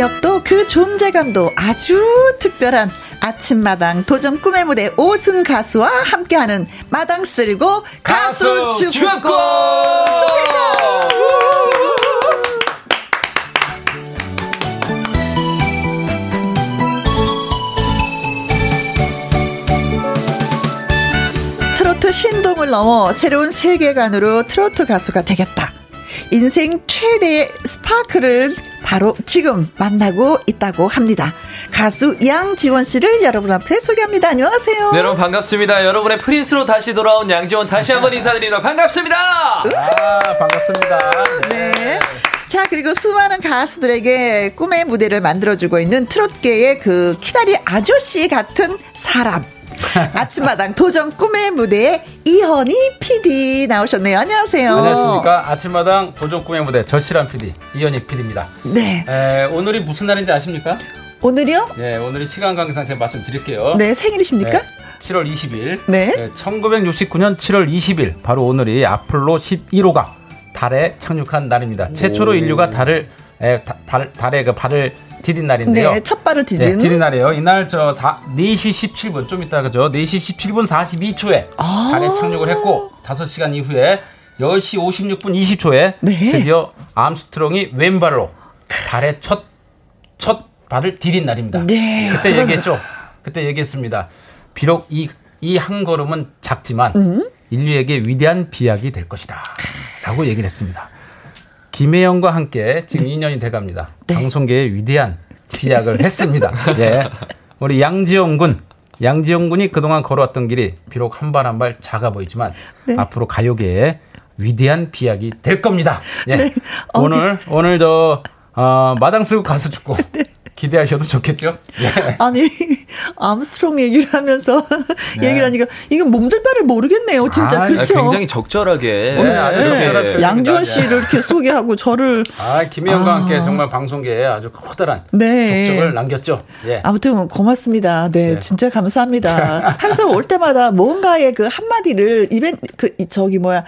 실력도 그 존재감도 아주 특별한 아침마당 도전 꿈의 무대 오순 가수와 함께하는 마당 쓸고 가수, 가수 스페셜 트로트 신동을 넘어 새로운 세계관으로 트로트 가수가 되겠다. 인생 최대의 스파크를 바로 지금 만나고 있다고 합니다. 가수 양지원 씨를 여러분 앞에 소개합니다. 안녕하세요. 네, 여러분 반갑습니다. 여러분의 프린스로 다시 돌아온 양지원 다시 한번 인사드립니다. 반갑습니다. 아, 반갑습니다. 네. 자, 그리고 수많은 가수들에게 꿈의 무대를 만들어주고 있는 트롯계의 그 키다리 아저씨 같은 사람. 아침마당 도전 꿈의 무대에 이현희 PD 나오셨네요. 안녕하세요. 안녕하십니까. 아침마당 도전 꿈의 무대 절실한 PD 이현희 PD입니다. 네. 에, 오늘이 무슨 날인지 아십니까? 오늘이요? 네, 오늘이 시간 관계상 제가 말씀드릴게요. 네, 생일이십니까? 네, 7월 20일. 네. 1969년 7월 20일 바로 오늘이 아폴로 11호가 달에 착륙한 날입니다. 최초로 인류가 달을 에, 다, 발, 달에 그 발을 디딘 날인데요. 네, 첫 발을 디딘. 네, 디딘 날이에요. 이날 저 4, 4시 17분 좀 이따 그죠? 4시 17분 42초에 아~ 달에 착륙을 했고 5시간 이후에 10시 56분 20초에 네. 드디어 암스트롱이 왼발로 달에 첫, 첫 발을 디딘 날입니다. 네. 그때 얘기했죠. 그때 얘기했습니다. 비록 이, 이 한 걸음은 작지만 음? 인류에게 위대한 비약이 될 것이다. 라고 얘기를 했습니다. 김혜영과 함께 지금 네. 2년이 돼갑니다. 네. 방송계의 위대한 비약을 했습니다. 예. 우리 양지영 군. 양지영 군이 그동안 걸어왔던 길이 비록 한 발 한 발 작아 보이지만 네. 앞으로 가요계에 위대한 비약이 될 겁니다. 예. 네. 오늘 어, 오늘 저 어, 마당 쓸고 가수 줍고 네. 기대하셔도 좋겠죠? 네. 아니, 암스트롱 얘기를 하면서 네. 얘기를 하니까 이건 몸둘 바를 모르겠네요. 진짜. 아, 그렇죠. 굉장히 적절하게. 네, 아주 적절하게. 양지원 씨를 이렇게 소개하고 저를. 아, 김혜영과 아. 함께 정말 방송계에 아주 커다란 네. 족적을 남겼죠. 예. 아무튼 고맙습니다. 네, 네. 진짜 감사합니다. 항상 올 때마다 뭔가의 그 한마디를 이벤트, 그, 저기 뭐야.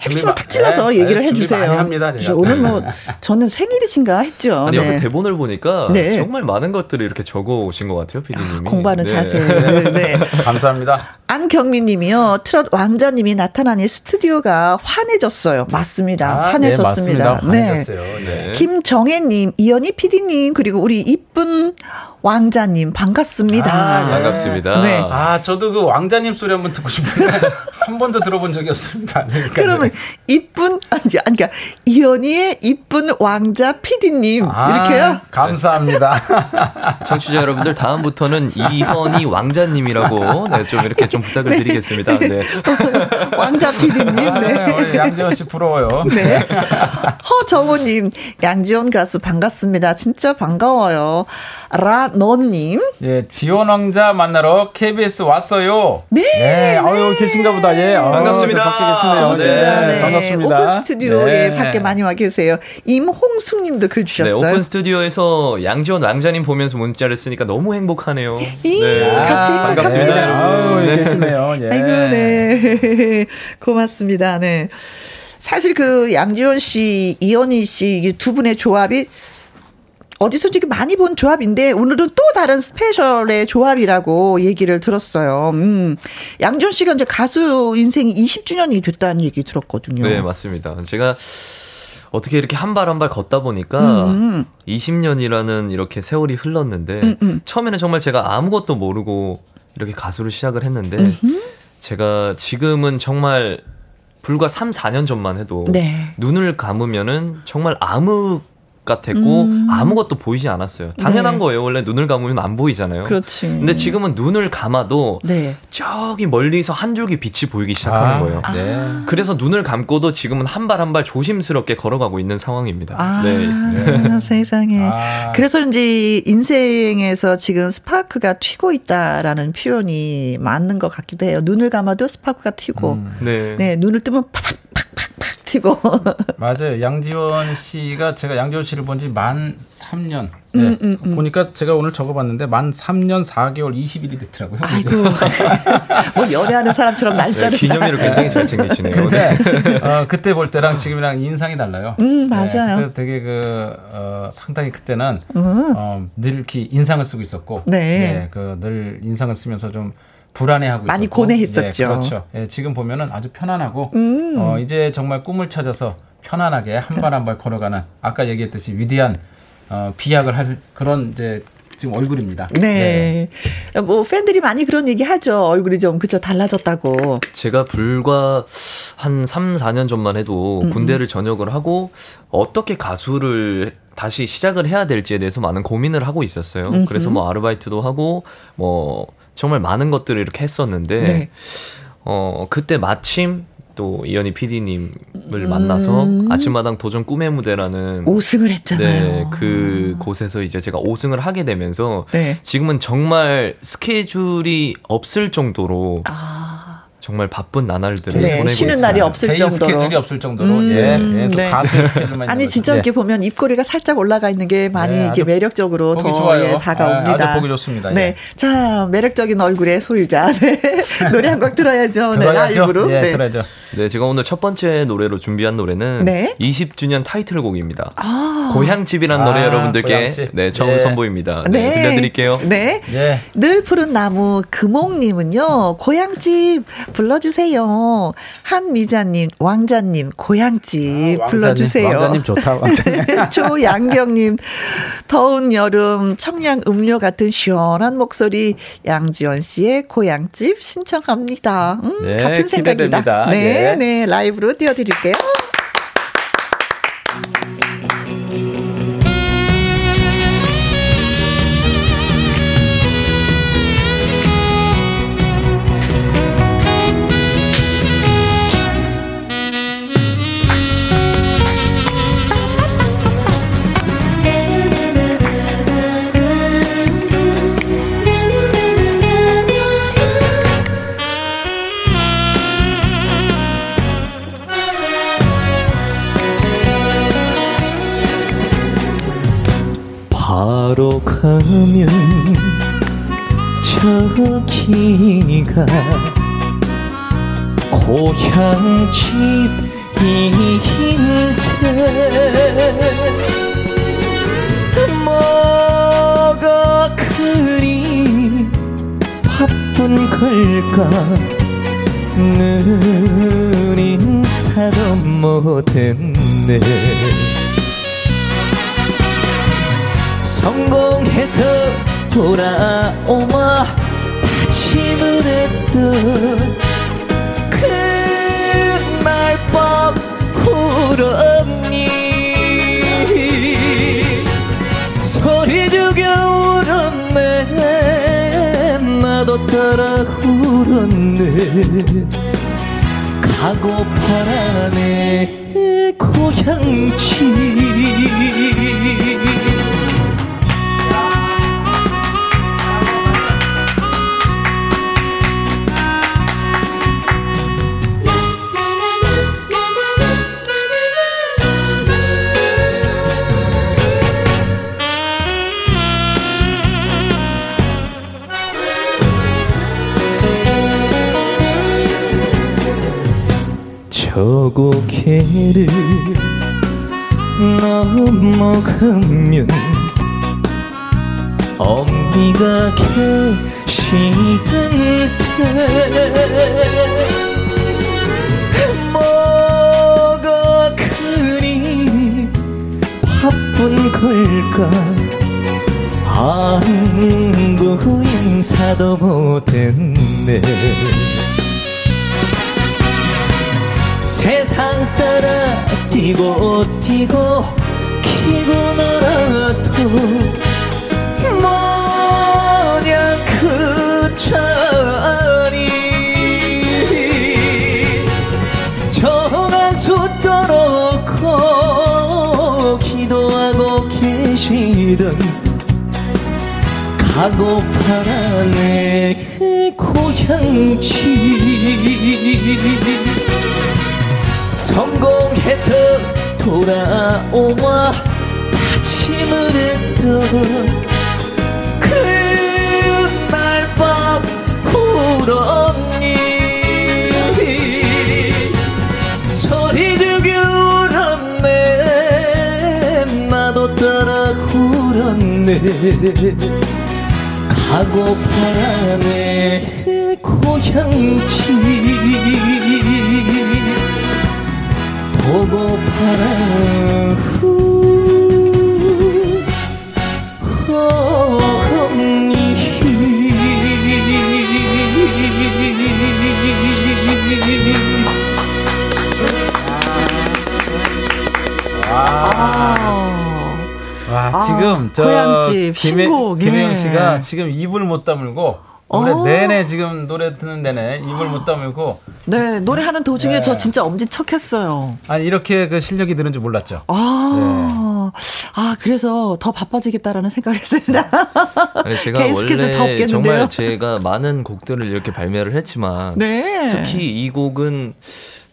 핵심을 탁 찔러서 네, 얘기를 네, 해주세요. 많이 합니다. 제가. 오늘 뭐 저는 생일이신가 했죠. 아니 네. 대본을 보니까 네. 정말 많은 것들을 이렇게 적어 오신 것 같아요, 피디님이. 아, 공부하는 네. 자세. 네. 감사합니다. 안경민님이요. 트롯 왕자님이 나타나니 스튜디오가 환해졌어요. 맞습니다. 아, 환해졌습니다. 네, 네. 김정혜님, 이현희 피디님 그리고 우리 이쁜 왕자님 반갑습니다. 아, 반갑습니다. 네. 아 저도 그 왕자님 소리 한번 듣고 싶은데 한 번도 들어본 적이 없습니다. 그러면 이쁜 아니 아니 그러니까 이현희의 이쁜 왕자 PD님 아, 이렇게요. 감사합니다. 청취자 여러분들 다음부터는 이현희 왕자님이라고 네, 좀 이렇게 좀 부탁을 네. 드리겠습니다. 네. 왕자 PD님. 네. 네. 양지원 씨 부러워요. 네. 허정호님 양지원 가수 반갑습니다. 진짜 반가워요. 라 너님. 예, 지원 왕자 만나러 KBS 왔어요. 네. 네. 아유, 계신가 보다. 예. 아, 반갑습니다. 밖에 계시네요. 반갑습니다. 네. 네. 반갑습니다. 오픈 스튜디오에 네. 밖에 많이 와 계세요. 임홍숙 님도 글 주셨어요. 네, 오픈 스튜디오에서 양지원 왕자님 보면서 문자를 쓰니까 너무 행복하네요. 이, 네. 같이 아, 행복합니다. 아유, 네. 계시네요. 예. 아이고, 네. 고맙습니다. 네. 사실 그 양지원 씨, 이현희 씨 두 분의 조합이 어디서 되게 많이 본 조합인데 오늘은 또 다른 스페셜의 조합이라고 얘기를 들었어요. 음. 양준 씨가 이제 가수 인생이 20주년이 됐다는 얘기 들었거든요. 네, 맞습니다. 제가 어떻게 이렇게 한 발 한 발 걷다 보니까 음. 20년이라는 이렇게 세월이 흘렀는데 음, 음. 처음에는 정말 제가 아무것도 모르고 이렇게 가수를 시작을 했는데 음흠. 제가 지금은 정말 불과 3, 4년 전만 해도 네. 눈을 감으면은 정말 아무 같았고 음. 아무것도 보이지 않았어요. 당연한 네. 거예요. 원래 눈을 감으면 안 보이잖아요. 그렇지. 근데 지금은 눈을 감아도 네. 저기 멀리서 한 줄기 빛이 보이기 시작하는 아. 거예요. 네. 아. 그래서 눈을 감고도 지금은 한 발 한 발 조심스럽게 걸어가고 있는 상황입니다. 아. 네. 네. 세상에. 아. 그래서 이제 인생에서 지금 스파크가 튀고 있다라는 표현이 맞는 것 같기도 해요. 눈을 감아도 스파크가 튀고, 음. 네. 네. 눈을 뜨면 팍팍팍팍 튀고. 맞아요. 양지원 씨가 제가 양지원 씨를 본 지 만 3년. 네. 음, 음, 음. 보니까 제가 오늘 적어봤는데 만 3년 4개월 20일이 됐더라고요. 아이고. 뭐 연애하는 사람처럼 날짜를. 네, 기념일을 굉장히 잘 챙기시네요. 근데 어, 그때 볼 때랑 지금이랑 인상이 달라요. 음, 맞아요. 네, 되게 그 어, 상당히 그때는 음. 어, 늘 이렇게 인상을 쓰고 있었고, 네, 네 그늘 인상을 쓰면서 좀 불안해하고 많이 있었고. 고뇌했었죠. 예, 그렇죠. 예, 지금 보면은 아주 편안하고 음. 어, 이제 정말 꿈을 찾아서 편안하게 한 발 한 발 걸어가는 아까 얘기했듯이 위대한 어, 비약을 할 그런 이제 지금 얼굴입니다. 네. 네. 뭐 팬들이 많이 그런 얘기 하죠. 얼굴이 좀 그저 달라졌다고. 제가 불과 한 3, 4년 전만 해도 음. 군대를 전역을 하고 어떻게 가수를 다시 시작을 해야 될지에 대해서 많은 고민을 하고 있었어요. 음흠. 그래서 뭐 아르바이트도 하고 뭐 정말 많은 것들을 이렇게 했었는데 네. 어 그때 마침 또 이현희 PD님을 음. 만나서 아침마당 도전 꿈의 무대라는 5승을 했잖아요. 네, 그 곳에서 이제 제가 5승을 하게 되면서 네. 지금은 정말 스케줄이 없을 정도로 아. 정말 바쁜 나날들을 네, 보내고 쉬는 있어요. 날이 없을 정도로 스케줄이 없을 정도로 음, 예, 예 네. 가수 스케줄만 아니 진짜 이렇게 예. 보면 입꼬리가 살짝 올라가 있는 게 많이 네, 이게 매력적으로 더 예, 다가옵니다. 아, 주 보기 좋습니다. 네, 예. 자 매력적인 얼굴의 소유자 네. 노래 한 곡 들어야죠. 네, 라이브로. 예, 네. 들어야죠. 네, 제가 오늘 첫 번째 노래로 준비한 노래는 네? 20주년 타이틀곡입니다. 아~ 고향집이란 노래 아, 여러분들께 고향집. 네 처음 예. 선보입니다. 네, 네, 들려드릴게요. 네, 예. 늘 푸른 나무 금옥님은요 고향집 불러주세요. 한미자님, 왕자님 고향집 아, 불러주세요. 왕자님 좋다. 왕자님. 조양경님 더운 여름 청량 음료 같은 시원한 목소리 양지원 씨의 고향집 신청합니다. 음, 네, 같은 생각이다. 네. 네, 네, 라이브로 띄워드릴게요. 가면 저기가 고향집인데 뭐가 그리 바쁜 걸까? 늘 인사도 못했네 성공해서 돌아오마 다짐을 했던 그날 밤 울었니 소리 죽여 울었네. 나도 따라 울었네. 가고파라 내 고향집 고개를 넘어가면 엄니가 계시는데 뭐가 그리 바쁜 걸까? 안부 인사도 못했네 세상 따라 뛰고 뛰고 키고 놀아도 뭐냐 그 자리 정한수 떠놓고 기도하고 계시던 가고파라 내 고향집 성공해서 돌아오마. 다짐을 했던 그날 밤 울었니 소리 죽여 울었네. 나도 따라 울었네. 가고파라 내 고향집 보고파라 후 와, 아, 지금 저 고향집 김혜, 신곡, 김혜영 예. 씨가 지금 입을 못 다물고 노래 어. 내내 지금 노래 듣는 내내 입을 못 다물고 네, 노래하는 도중에 네. 저 진짜 엄지척했어요. 아니 이렇게 그 실력이 늘은 줄 몰랐죠. 아, 아, 그래서 더 바빠지겠다라는 생각을 했습니다. 아니 제가 원래? 정말 제가 많은 곡들을 이렇게 발매를 했지만 네. 특히 이 곡은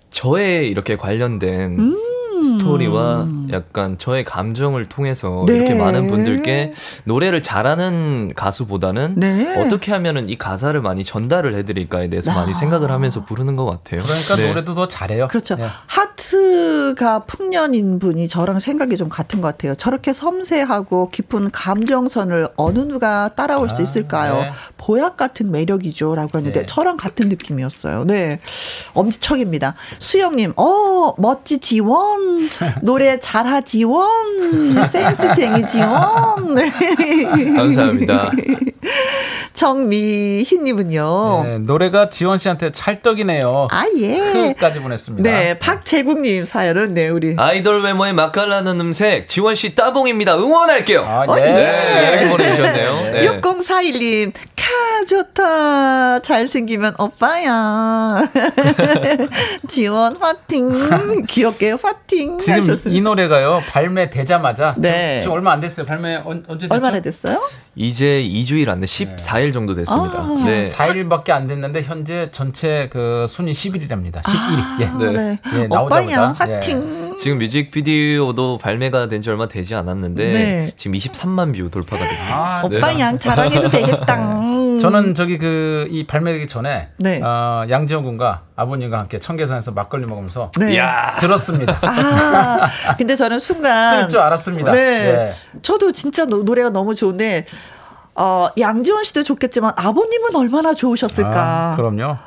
저에 이렇게 관련된 음. 스토리와 약간 저의 감정을 통해서 네. 이렇게 많은 분들께 노래를 잘하는 가수보다는 네. 어떻게 하면은 이 가사를 많이 전달을 해드릴까에 대해서 많이 생각을 하면서 부르는 것 같아요. 그러니까 네. 노래도 더 잘해요. 그렇죠. 예. 하트가 풍년인 분이 저랑 생각이 좀 같은 것 같아요. 저렇게 섬세하고 깊은 감정선을 어느 누가 따라올 수 아, 있을까요? 네. 보약 같은 매력이죠라고 했는데 네. 저랑 같은 느낌이었어요. 네. 엄지척입니다. 수영님, 어, 멋지 지원. 노래 잘하 지원. 센스쟁이 지원. 네. 감사합니다. 정미희님은요. 네, 노래가 지원 씨한테 찰떡이네요. 아, 예. 크까지 보냈습니다. 네, 박재국님 사연은 네, 우리. 아이돌 외모에 맛깔나는 음색 지원 씨 따봉입니다. 응원할게요. 아, 어, 예. 네, 이렇게 보내주셨네요. 네. 6041님, 카, 좋다. 잘생기면 오빠야. 지원, 화팅. 귀엽게 화팅. 지금 하셨어요. 이 노래가요 발매 되자마자 네. 좀, 지금 얼마 안 됐어요. 발매 언, 언제 됐죠? 얼마나 됐어요? 이제 2주일 안 돼, 14일 정도 됐습니다. 아. 네. 14일밖에 안 됐는데 현재 전체 그 순위 11위랍니다. 11위. 예. 네. 네. 예, 오빠야, 나오자마자. 화팅. 지금 뮤직비디오도 발매가 된 지 얼마 되지 않았는데 네. 지금 23만 뷰 돌파가 됐습니다. 아, 네. 오빠 양 자랑해도 되겠다. 저는 저기 그 이 발매되기 전에 네. 어, 양지원 군과 아버님과 함께 청계산에서 막걸리 먹으면서 네. 들었습니다. 아, 근데 저는 순간. 뜰줄 알았습니다. 네. 네. 저도 진짜 노, 노래가 너무 좋은데, 어, 양지원 씨도 좋겠지만 아버님은 얼마나 좋으셨을까. 아, 그럼요.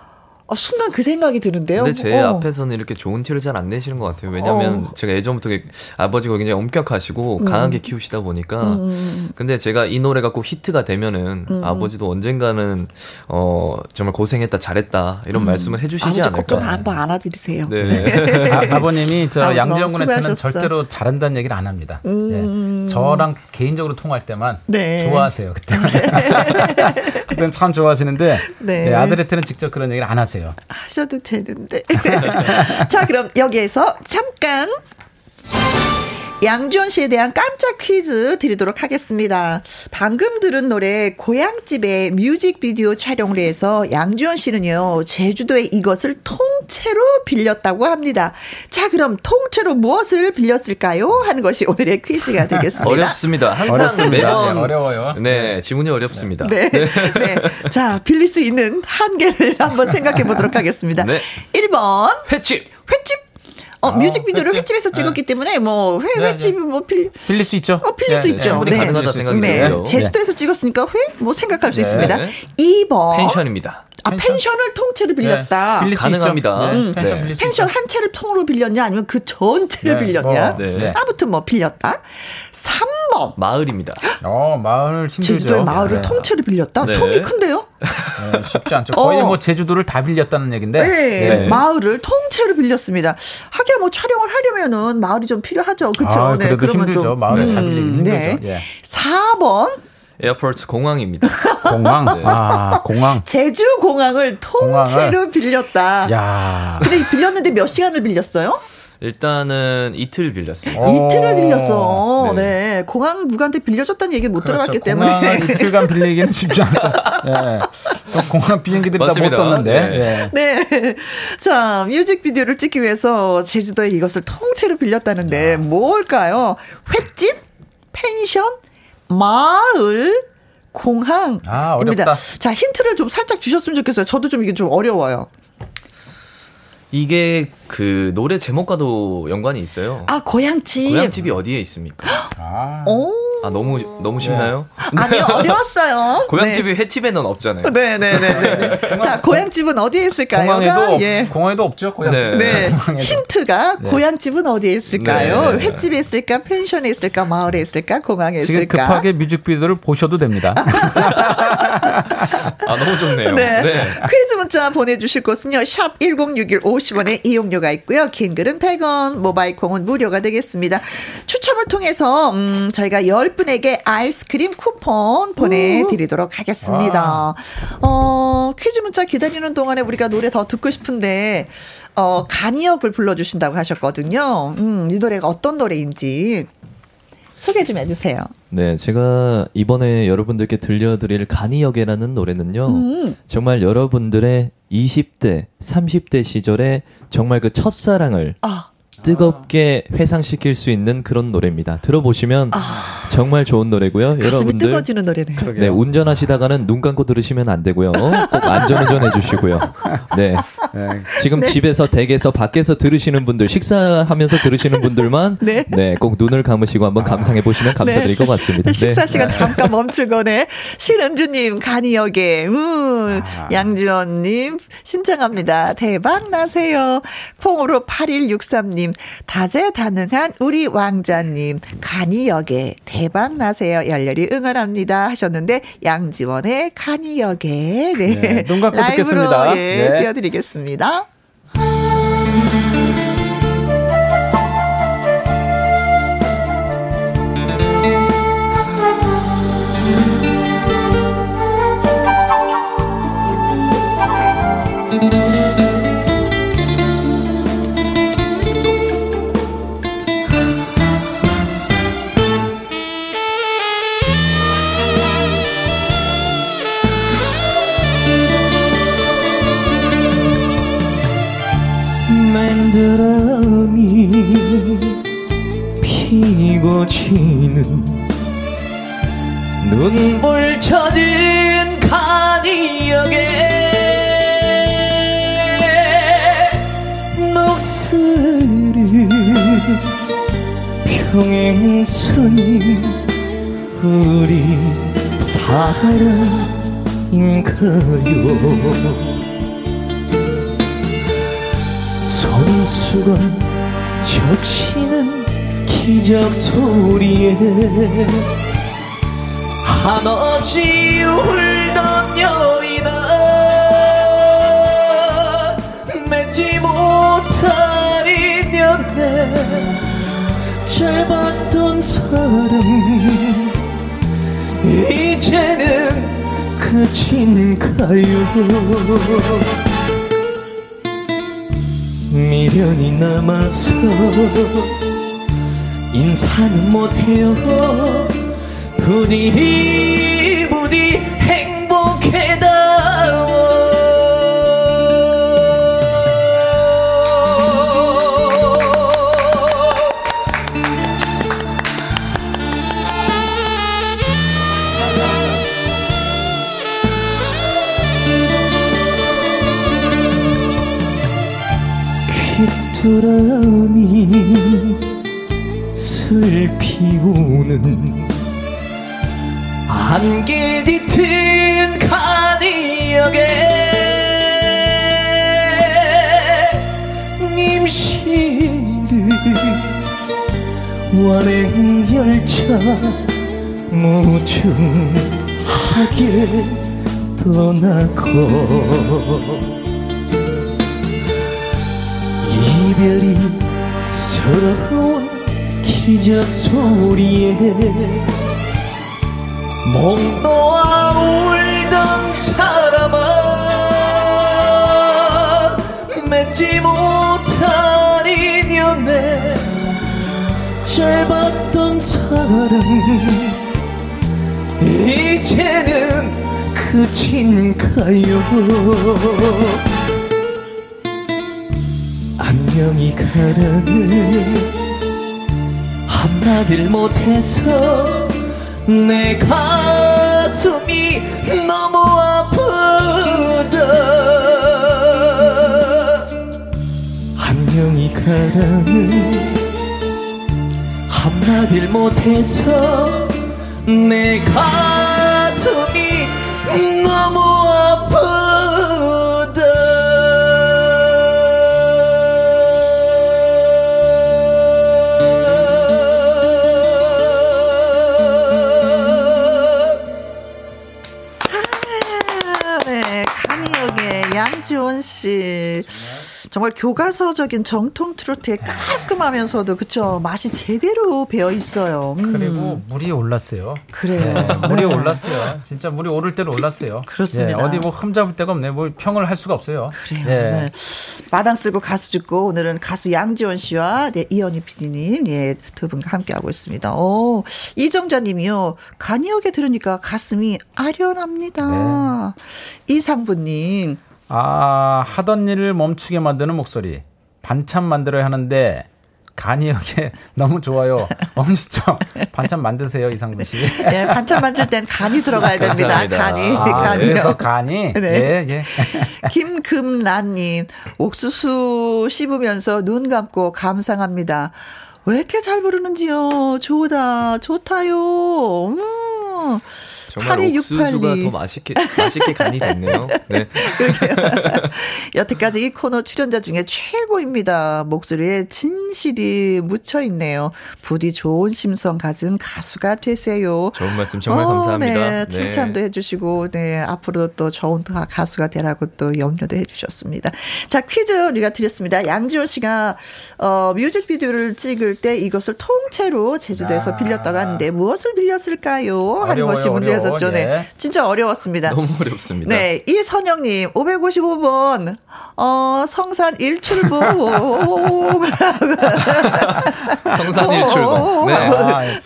어, 순간 그 생각이 드는데요. 근데 제 어. 앞에서는 이렇게 좋은 티를 잘 안 내시는 것 같아요. 왜냐하면 어. 제가 예전부터 아버지가 굉장히 엄격하시고 강하게 키우시다 보니까. 음. 근데 제가 이 노래가 꼭 히트가 되면은 아버지도 언젠가는 어 정말 고생했다 잘했다 이런 말씀을 해주시지 음. 아버지 걱정 않을까. 한번 안아드리세요. 네. 아, 아버님이 저 아버지 양지원 너무 군한테는. 절대로 잘한다는 얘기를 안 합니다. 음. 예. 저랑 개인적으로 통화할 때만 네. 좋아하세요. 그때 그때는 참 좋아하시는데 네. 네, 아들한테는 직접 그런 얘기를 안 하세요. 하셔도 되는데. 자, 그럼 여기에서 잠깐. 양지원 씨에 대한 깜짝 퀴즈 드리도록 하겠습니다. 방금 들은 노래 고향집의 뮤직비디오 촬영을 해서 양지원 씨는요, 제주도에 이것을 통째로 빌렸다고 합니다. 자, 그럼 통째로 무엇을 빌렸을까요? 하는 것이 오늘의 퀴즈가 되겠습니다. 어렵습니다. 항상 어렵습니다. 매번 네, 어려워요. 네, 지문이 어렵습니다. 네. 네. 자, 빌릴 수 있는 한계를 한번 생각해 보도록 하겠습니다. 네. 1번, 횟집. 횟집. 어, 아, 뮤직비디오를 횟집. 횟집에서 찍었기 때문에 뭐 회, 네, 횟집이 뭐 빌, 빌릴 수 있죠? 어, 빌릴 네, 수 네, 있죠. 네. 가능하다 생각이 네. 제주도에서 찍었으니까 회? 뭐 생각할 수 네. 있습니다. 2번. 펜션입니다. 아, 펜션을 통째로 빌렸다. 네, 가능합니다. 있죠. 네, 음. 펜션 네. 빌릴 수 펜션. 한 채를 통으로 빌렸냐 아니면 그 전체를 네, 빌렸냐. 뭐, 네. 아무튼 뭐 빌렸다. 3번. 마을입니다. 어, 마을 힘들죠. 제주도의 마을을 네. 통째로 빌렸다. 네. 손이 큰데요? 네, 쉽지 않죠. 거의 어. 뭐 제주도를 다 빌렸다는 얘긴데. 네, 네. 마을을 통째로 빌렸습니다. 하기야 뭐 촬영을 하려면은 마을이 좀 필요하죠. 그렇죠? 아, 그래도 힘들죠. 마을을 다 빌리기 힘들죠. 네. 예. 4번 airport 공항입니다. 공항. 아, 공항. 제주 공항을 통째로 빌렸다. 야. 근데 빌렸는데 몇 시간을 빌렸어요? 일단은 이틀 빌렸습니다. 어. 이틀을 빌렸어. 네. 네. 공항 누구한테 빌려줬다는 얘기를 못 그렇죠. 들어봤기 때문에. 공항을 이틀간 빌리기는 쉽지 않죠. 예. 공항 비행기들이 다 못 떴는데. 네. 네. 자, 뮤직비디오를 찍기 위해서 제주도에 이것을 통째로 빌렸다는데 아. 뭘까요? 횟집? 펜션? 마을? 공항. 아, 어렵다. 자, 힌트를 좀 살짝 주셨으면 좋겠어요. 저도 좀 이게 좀 어려워요. 이게 그 노래 제목과도 연관이 있어요. 아 고향집. 고향집이 어디에 있습니까? 아. 오. 아 너무 너무 쉽나요? 네. 아니요 어려웠어요. 고향집이 네. 횟집에는 없잖아요. 네네네. 네, 네, 네. 자 고향집은 어디에 있을까요? 공항에도 예. 공항에도 없죠. 고향집. 네. 네. 힌트가 고향집은 어디에 있을까요? 횟집에 있을까? 펜션에 있을까? 마을에 있을까? 공항에 지금 있을까? 급하게 뮤직비디오를 보셔도 됩니다. 아 너무 좋네요. 네. 퀴즈 문자 보내주실 곳은요. 샵 #1061 50원의 이용료가 있고요. 긴 글은 100원, 모바일 콩은 무료가 되겠습니다. 추첨을 통해서 음, 저희가 10분에게 아이스크림 쿠폰 보내드리도록 하겠습니다. 어, 퀴즈 문자 기다리는 동안에 우리가 노래 더 듣고 싶은데 어, 간이역을 불러주신다고 하셨거든요. 음, 이 노래가 어떤 노래인지 소개 좀 해주세요. 네, 제가 이번에 여러분들께 들려드릴 간이역이라는 노래는요, 음. 정말 여러분들의 20대, 30대 시절에 정말 그 첫사랑을 아. 뜨겁게 회상시킬 수 있는 그런 노래입니다. 들어보시면 아. 정말 좋은 노래고요. 여러분들 뜨거워지는 노래네. 네, 운전하시다가는 눈 감고 들으시면 안 되고요. 꼭 안전운전 해주시고요. 네. 네. 지금 네. 집에서 댁에서 밖에서 들으시는 분들 식사하면서 들으시는 분들만 네. 네, 꼭 눈을 감으시고 한번 감상해 보시면 감사드릴 것 같습니다. 식사 시간 잠깐 멈추거네. 신은주님 간이역에 음, 아. 양주원님 신청합니다. 대박 나세요. 콩으로 8163님 다재다능한 우리 왕자님 간이역에 대박 나세요. 열렬히 응원합니다 하셨는데 양지원의 간이역에 네. 네, 눈 감고 라이브로 듣겠습니다. 예, 네. 띄워드리겠습니다. 소리에 한없이 울던 여인아 맺지 못할 인연에 짧았던 사랑 이제는 그친가요. 미련이 남아서 인사는 못해요. 부디 부디 행복해다워 바 안개 짙은 간이역에 님실을 완행열차 무중하게 떠나고 이별이 서러운 기적 소리에 몽도아 울던 사람아 맺지 못한 인연에 짧았던 사랑 이제는 그친가요? 안녕히 가라는 한마디를 못해서 내가 슴이 너무 아프다. 안녕히 가라는 한마디를 못해서 내가 씨. 정말 교과서적인 정통 트로트에 깔끔하면서도 그쵸 맛이 제대로 배어 있어요. 음. 그리고 물이 올랐어요. 그래요. 네, 물이 네. 올랐어요. 진짜 물이 오를 대로 올랐어요. 그렇습니다. 예, 어디 뭐 흠잡을 데가 없네. 뭐 평을 할 수가 없어요. 그래요. 예. 네. 마당 쓸고 가수 듣고 오늘은 가수 양지원 씨와 네, 이현희 PD님 예, 두 분과 함께 하고 있습니다. 오, 이정자님이요. 간이역에 들으니까 가슴이 아련합니다. 네. 이상부님. 아 하던 일을 멈추게 만드는 목소리. 반찬 만들어야 하는데 간이역에 너무 좋아요. 엄지척 반찬 만드세요 이상분 씨. 예, 반찬 만들 땐 간이 들어가야 됩니다. 간이. 아, 간이요. 그래서 간이 네. 예 예. 김금란 님, 옥수수 씹으면서 눈 감고 감상합니다. 왜 이렇게 잘 부르는지요? 좋다, 좋다요. 음. 정말 옥수수가 8268님. 더 맛있게 맛있게 간이 됐네요. 네. 여태까지 이 코너 출연자 중에 최고입니다. 목소리에 진실이 묻혀 있네요. 부디 좋은 심성 가진 가수가 되세요. 좋은 말씀 정말 어, 감사합니다. 네, 칭찬도 해주시고, 네, 앞으로 또 좋은 가- 가수가 되라고 또 염려도 해주셨습니다. 자, 퀴즈 우리가 드렸습니다. 양지호 씨가, 어, 뮤직비디오를 찍을 때 이것을 통째로 제주도에서 아. 빌렸다고 하는데 무엇을 빌렸을까요? 하는 어려워요, 것이 문제였었 죠. 어려워. 네. 네. 진짜 어려웠습니다. 너무 어렵습니다. 네, 이선영님, 555번, 어, 성산 일출봉. 성산 일출봉. 네. 아, 예.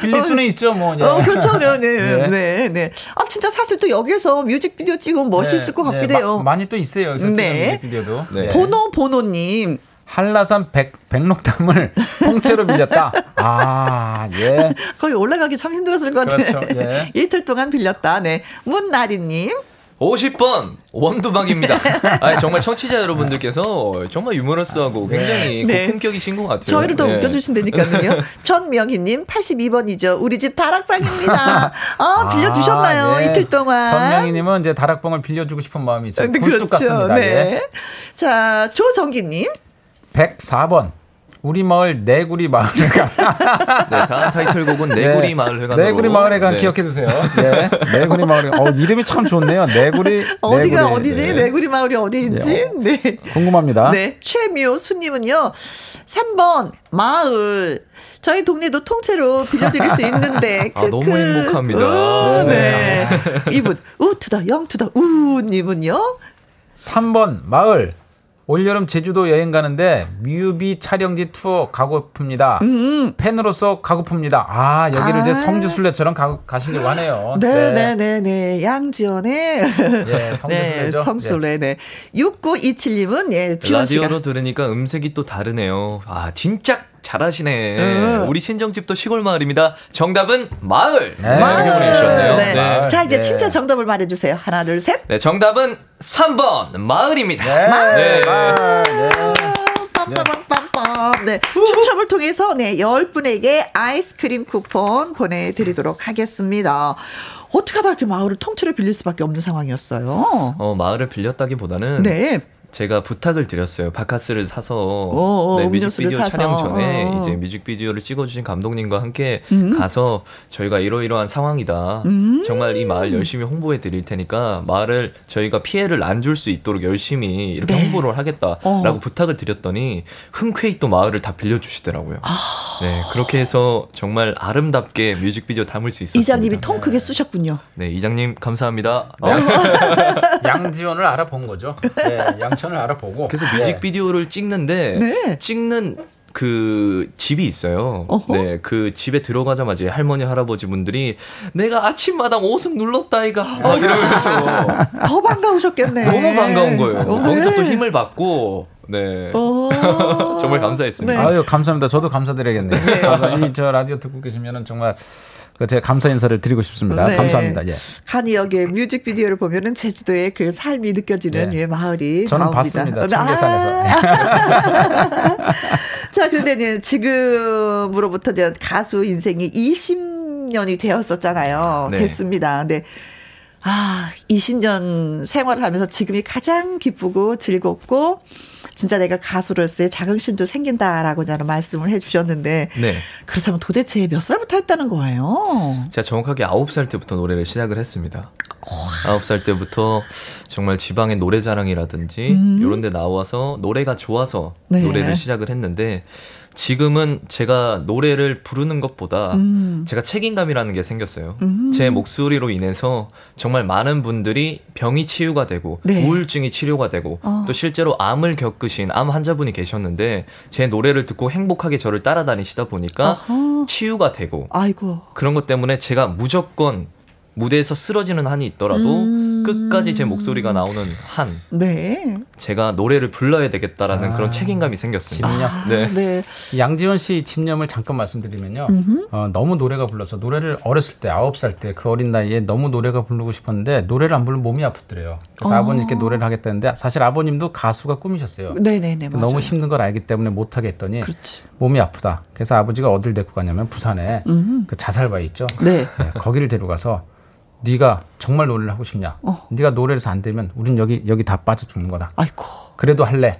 빌릴 수는 있죠 뭐. 예. 어, 그렇죠. 네, 네, 네. 네, 네. 아, 진짜 사실 또 여기서 뮤직비디오 찍으면 멋있을 것 같기도 네, 해요. 마- 많이 또 있어요. 네. 뮤직비디오도. 네. 보노, 보노님. 한라산 백, 백록담을 통째로 빌렸다. 아, 예. 거기 올라가기 참 힘들었을 것 같아요. 그렇죠, 예. 이틀 동안 빌렸다. 네. 문나리님. 50번 원두막입니다. 아 정말 청취자 여러분들께서 정말 유머러스하고 굉장히 네. 고품격이신 것 같아요. 저희를 더 네. 웃겨주신다니까요. 전명희님, 82번이죠. 우리 집 다락방입니다. 아, 빌려주셨나요? 아, 예. 이틀 동안. 전명희님은 이제 다락방을 빌려주고 싶은 마음이 좀 네, 굴뚝 같습니다. 네. 예. 자, 조정기님. 104번. 우리 마을 내구리 마을에 간. 네, 다음 타이틀곡은 내구리 네. 마을회관으로. 내구리 마을에 간 네. 기억해 두세요. 네. 내구리 마을에. 어, 이름이 참 좋네요. 내구리. 어디가 내구리. 어디지? 네. 내구리 마을이 어디인지? 네. 궁금합니다. 네. 최미호수님은요, 3번, 마을. 저희 동네도 통째로 빌려드릴 수 있는데. 아, 너무 크크. 행복합니다. 어, 네. 네. 이분, 우투다, 영투다, 우님은요? 3번 마을 올여름 제주도 여행 가는데 뮤비 촬영지 투어 가고픕니다. 음. 팬으로서 가고픕니다. 아 여기를 아. 이제 성지 순례처럼 가, 가시려고 하네요. 네, 네, 네, 네. 양지연의. 예, 성지 네, 순례죠. 성술래, 네. 6927님은, 예, 지원 씨가. 라디오로 들으니까 음색이 또 다르네요. 아, 진짜 잘하시네. 음. 우리 친정집도 시골 마을입니다. 정답은 마을. 네. 이렇게 보내주셨네요. 네. 네. 자, 이제 네. 진짜 정답을 말해주세요. 하나, 둘, 셋. 네, 정답은 3번 마을입니다. 네. 네. 마을. 네. 빰빰빰빰빰. 네. 추첨을 통해서 네, 10분에게 아이스크림 쿠폰 보내드리도록 하겠습니다. 어떻게 하다 이렇게 마을을 통째로 빌릴 수밖에 없는 상황이었어요. 어, 마을을 빌렸다기보다는 네. 제가 부탁을 드렸어요. 바카스를 사서 어, 네, 음료수를 뮤직비디오 사서. 촬영 전에 어. 이제 뮤직비디오를 찍어주신 감독님과 함께 음. 가서 저희가 이러이러한 상황이다. 음. 정말 이 마을 열심히 홍보해 드릴 테니까 마을을 저희가 피해를 안 줄 수 있도록 열심히 이렇게 네. 홍보를 하겠다라고 어. 부탁을 드렸더니 흔쾌히 또 마을을 다 빌려주시더라고요. 아. 네 그렇게 해서 정말 아름답게 뮤직비디오 담을 수 있었습니다. 이장님이 통 크게 쓰셨군요. 네 이장님 감사합니다. 어. 네. 양지원을 알아본 거죠. 네, 양 천을 알아보고. 그래서 네. 뮤직비디오를 찍는데 네. 찍는 그 집이 있어요. 어허? 네, 그 집에 들어가자마자 할머니 할아버지 분들이 내가 아침마당 오승 눌렀다 이가 막 이러면서 더 반가우셨겠네. 너무 반가운 거예요. 어, 거기서 또 힘을 받고 네. 정말 감사했습니다. 네. 아유 감사합니다. 저도 감사드려야겠네요. 네. 이 저 라디오 듣고 계시면은 정말 그 제가 감사 인사를 드리고 싶습니다. 네. 감사합니다. 예. 간이역의 뮤직비디오를 보면은 제주도의 그 삶이 느껴지는 네. 예, 마을이 저는 나옵니다. 봤습니다. 청계산에서. 아~ 자, 그런데 지금으로부터 이제 가수 인생이 20년이 되었었잖아요. 네. 됐습니다. 근데 아, 20년 생활을 하면서 지금이 가장 기쁘고 즐겁고 진짜 내가 가수로서의 자긍심도 생긴다라고 저는 말씀을 해주셨는데 네. 그렇다면 도대체 몇 살부터 했다는 거예요? 제가 정확하게 9살 때부터 노래를 시작을 했습니다. 아홉 살 때부터 정말 지방의 노래자랑이라든지 음. 이런 데 나와서 노래가 좋아서 네. 노래를 시작을 했는데 지금은 제가 노래를 부르는 것보다 음. 제가 책임감이라는 게 생겼어요. 음. 제 목소리로 인해서 정말 많은 분들이 병이 치유가 되고 네. 우울증이 치료가 되고 어. 또 실제로 암을 겪으신 암 환자분이 계셨는데 제 노래를 듣고 행복하게 저를 따라다니시다 보니까 어허. 치유가 되고 아이고. 그런 것 때문에 제가 무조건 무대에서 쓰러지는 한이 있더라도 음. 끝까지 제 목소리가 나오는 한 네. 제가 노래를 불러야 되겠다라는 아. 그런 책임감이 생겼습니다. 집념. 아, 네. 네. 양지원 씨 집념을 잠깐 말씀드리면요. 어, 너무 노래가 불러서 노래를 어렸을 때 아홉 살 때 그 어린 나이에 너무 노래가 부르고 싶었는데 노래를 안 부르면 몸이 아프더래요. 그래서 어. 아버님께 노래를 하겠다는데 사실 아버님도 가수가 꿈이셨어요. 네네네. 맞아요. 너무 힘든 걸 알기 때문에 못 하겠더니 그렇지. 몸이 아프다. 그래서 아버지가 어딜 데리고 가냐면 부산에 음흠. 그 자살바위 있죠. 네. 네. 거기를 데려가서 네가 정말 노래를 하고 싶냐? 어. 네가 노래에서 안 되면 우린 여기 여기 다 빠져 죽는 거다. 아이고. 그래도 할래.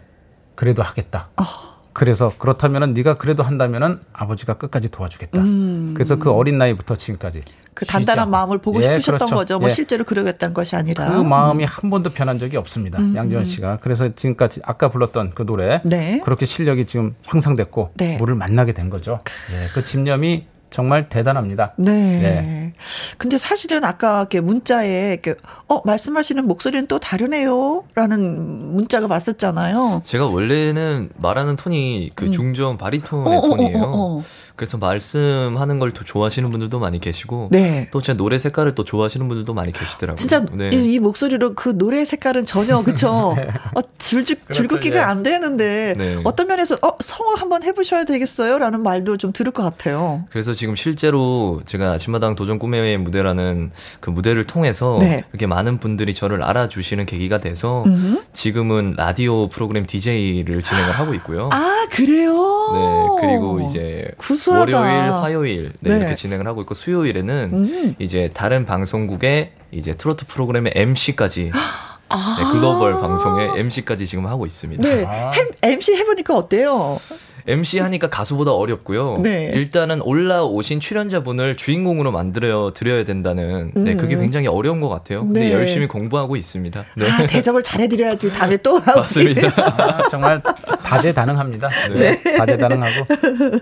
그래도 하겠다. 어. 그래서 그렇다면은 네가 그래도 한다면은 아버지가 끝까지 도와주겠다. 음. 그래서 그 어린 나이부터 지금까지 그 단단한 쉬지 마음을 보고 예, 싶으셨던 그렇죠. 거죠. 뭐 예. 실제로 그러겠다는 것이 아니라 그 마음이 음. 한 번도 변한 적이 없습니다. 음. 양지원 씨가 그래서 지금까지 아까 불렀던 그 노래 네. 그렇게 실력이 지금 향상됐고 네. 물을 만나게 된 거죠. 예, 그 집념이 정말 대단합니다. 네. 네. 근데 사실은 아까 이렇게 문자에 이렇게 어 말씀하시는 목소리는 또 다르네요라는 문자가 왔었잖아요. 제가 원래는 말하는 톤이 그 음. 중저음 바리톤의 어, 어, 어 톤이에요. 어, 어, 그래서 말씀하는 걸 더 좋아하시는 분들도 많이 계시고 네. 또제 노래 색깔을 또 좋아하시는 분들도 많이 계시더라고요. 진짜 네. 이, 이, 목소리로 그 노래 색깔은 전혀 그쵸 네. 어, 줄줄 그렇죠, 줄긋기가 예. 안 되는데 네. 어떤 면에서 어 성우 한번 해보셔야 되겠어요라는 말도 좀 들을 것 같아요. 그래서 지금 실제로 제가 아침마당 도전 꿈의 무대라는 그 무대를 통해서 네. 이렇게 많은 분들이 저를 알아주시는 계기가 돼서 음흠. 지금은 라디오 프로그램 DJ를 진행을 하고 있고요. 아 그래요? 네 그리고 이제 구수 하다. 월요일, 화요일 네, 네. 이렇게 진행을 하고 있고 수요일에는 음. 이제 다른 방송국의 이제 트로트 프로그램의 MC까지 아~ 네, 글로벌 방송의 MC까지 지금 하고 있습니다. 네, 아~ MC 해보니까 어때요? MC 하니까 가수보다 어렵고요. 네. 일단은 올라오신 출연자분을 주인공으로 만들어 드려야 된다는 네, 그게 음. 굉장히 어려운 것 같아요. 근데 네. 열심히 공부하고 있습니다. 네. 아, 대접을 잘해드려야지 다음에 또 하고 맞습니다. 아, 정말 다재다능합니다. 네. 네. 다재다능하고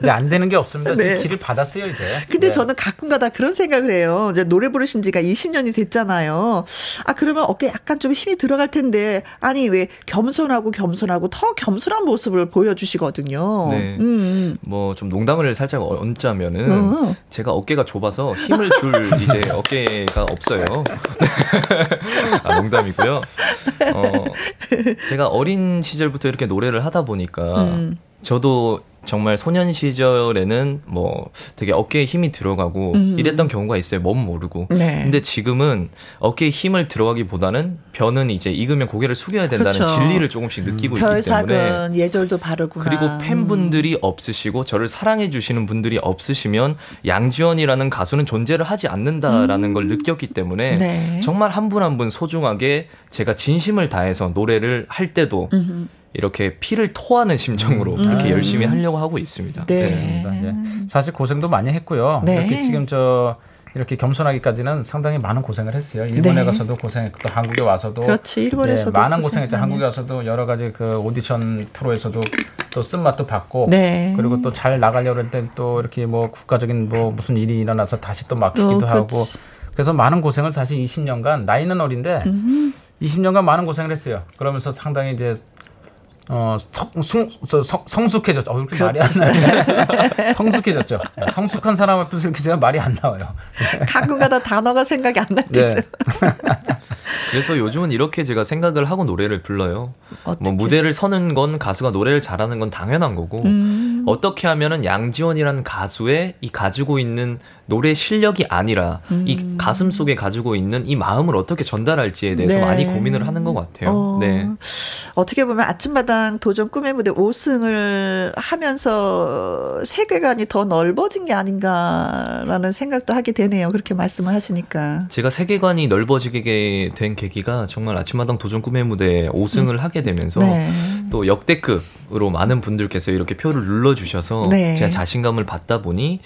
이제 안 되는 게 없습니다. 지금 네. 길을 받았어요 이제. 근데 네. 저는 가끔가다 그런 생각을 해요. 이제 노래 부르신 지가 20년이 됐잖아요. 아 그러면 어깨 약간 좀 힘이 들어갈 텐데 아니 왜 겸손하고 겸손하고 더 겸손한 모습을 보여주시거든요. 네. 음. 음. 뭐좀 농담을 살짝 얹자면은 어. 제가 어깨가 좁아서 힘을 줄 이제 어깨가 없어요. 아, 농담이고요. 어, 제가 어린 시절부터 이렇게 노래를 하다 보니까 음. 저도 정말 소년 시절에는 뭐 되게 어깨에 힘이 들어가고 음. 이랬던 경우가 있어요. 몸 모르고. 네. 근데 지금은 어깨에 힘을 들어가기보다는 변은 이제 익으면 고개를 숙여야 된다는 그렇죠. 진리를 조금씩 느끼고 음. 있기 때문에 예절도 바르구나. 그리고 팬분들이 음. 없으시고 저를 사랑해 주시는 분들이 없으시면 양지원이라는 가수는 존재를 하지 않는다라는 음. 걸 느꼈기 때문에 네. 정말 한 분 한분 소중하게 제가 진심을 다해서 노래를 할 때도 음. 이렇게 피를 토하는 심정으로 음. 그렇게 열심히 하려고 하고 있습니다. 네. 네. 네. 사실 고생도 많이 했고요. 네. 이렇게 지금 저 이렇게 겸손하기까지는 상당히 많은 고생을 했어요. 일본에 네. 가서도 고생했고 또 한국에 와서도 그렇지 일본에서도 네, 많은 고생했죠. 한국에 와서도 여러 가지 그 오디션 프로에서도 또 쓴맛도 받고 네. 그리고 또 잘 나가려고 할때또 이렇게 뭐 국가적인 뭐 무슨 일이 일어나서 다시 또 막히기도 어, 하고 그래서 많은 고생을 사실 20년간 나이는 어린데 음흠. 20년간 많은 고생을 했어요. 그러면서 상당히 이제 어, 성, 성, 성숙해졌죠. 어, 이렇게 말이 안 나요. 성숙해졌죠. 성숙한 사람 앞에서 이렇게 제가 말이 안 나와요. 가끔가다 단어가 생각이 안날 때 있어요. 그래서 요즘은 이렇게 제가 생각을 하고 노래를 불러요. 어떻게? 뭐 무대를 서는 건 가수가 노래를 잘하는 건 당연한 거고 음. 어떻게 하면은 양지원이라는 가수의 이 가지고 있는 노래 실력이 아니라 음. 이 가슴 속에 가지고 있는 이 마음을 어떻게 전달할지에 대해서 네. 많이 고민을 하는 것 같아요. 어. 네. 어떻게 보면 아침마당 도전 꿈의 무대 5승을 하면서 세계관이 더 넓어진 게 아닌가라는 생각도 하게 되네요. 그렇게 말씀을 하시니까. 제가 세계관이 넓어지게 된 계기가 정말 아침마당 도전 꿈의 무대 5승을 음. 하게 되면서 네. 또 역대급으로 많은 분들께서 이렇게 표를 눌러주셔서 네. 제가 자신감을 받다 보니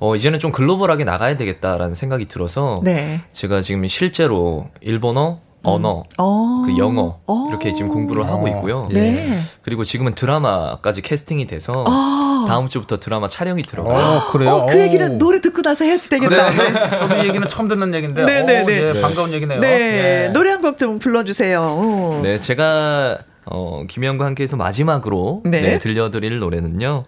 어, 이제는 좀 글로벌하게 나가야 되겠다라는 생각이 들어서 네. 제가 지금 실제로 일본어, 언어, 음. 그 영어 어. 이렇게 지금 공부를 하고 있고요. 네. 그리고 지금은 드라마까지 캐스팅이 돼서 아. 다음 주부터 드라마 촬영이 들어가요. 어, 그래요? 어, 그 얘기는 노래 듣고 나서 해야지 되겠다. 네. 네. 저도 이 얘기는 처음 듣는 얘기인데 네, 네, 네. 네. 반가운 얘기네요. 네. 네. 노래 한 곡 좀 불러주세요. 오. 네, 제가 어, 김혜영과 함께해서 마지막으로 네. 네, 들려드릴 노래는요.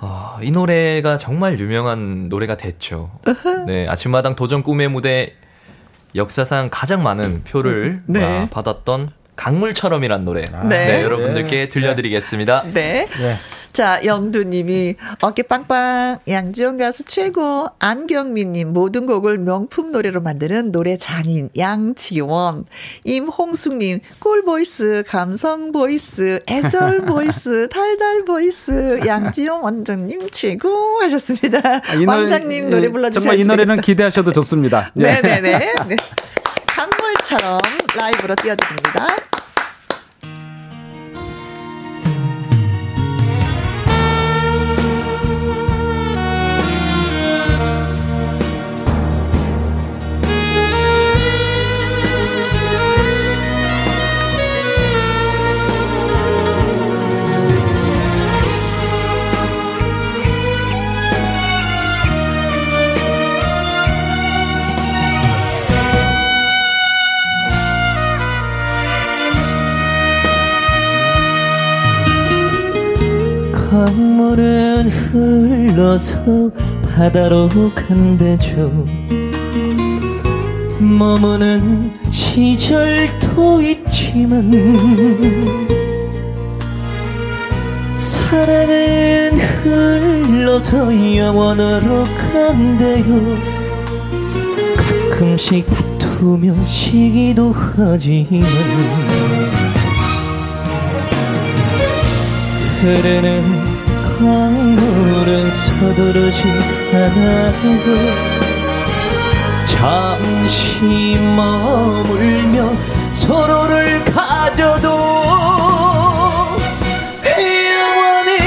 어, 이 노래가 정말 유명한 노래가 됐죠. 네, 아침마당 도전 꿈의 무대 역사상 가장 많은 표를 네. 아, 받았던 강물처럼이란 노래. 네. 네 여러분들께 네. 들려드리겠습니다. 네. 네. 자, 영두님이 어깨 빵빵, 양지원 가수 최고, 안경민님 모든 곡을 명품 노래로 만드는 노래 장인 양지원, 임홍숙님 꿀 보이스, 감성 보이스, 애절 보이스, 달달 보이스, 양지원 원장님 최고 하셨습니다. 아, 노래, 원장님 노래 불러주셔서 정말 이 노래는 기대하셔도 좋습니다. 네. 네네네. 네. 강물처럼 라이브로 띄워드립니다. 물은 흘러서 바다로 간대죠. 머무는 시절도 있지만 사랑은 흘러서 영원으로 간대요. 가끔씩 다투며 시기도 하지만 흐르는 강물은 서두르지 않아요 잠시 머물며 서로를 가져도 영원히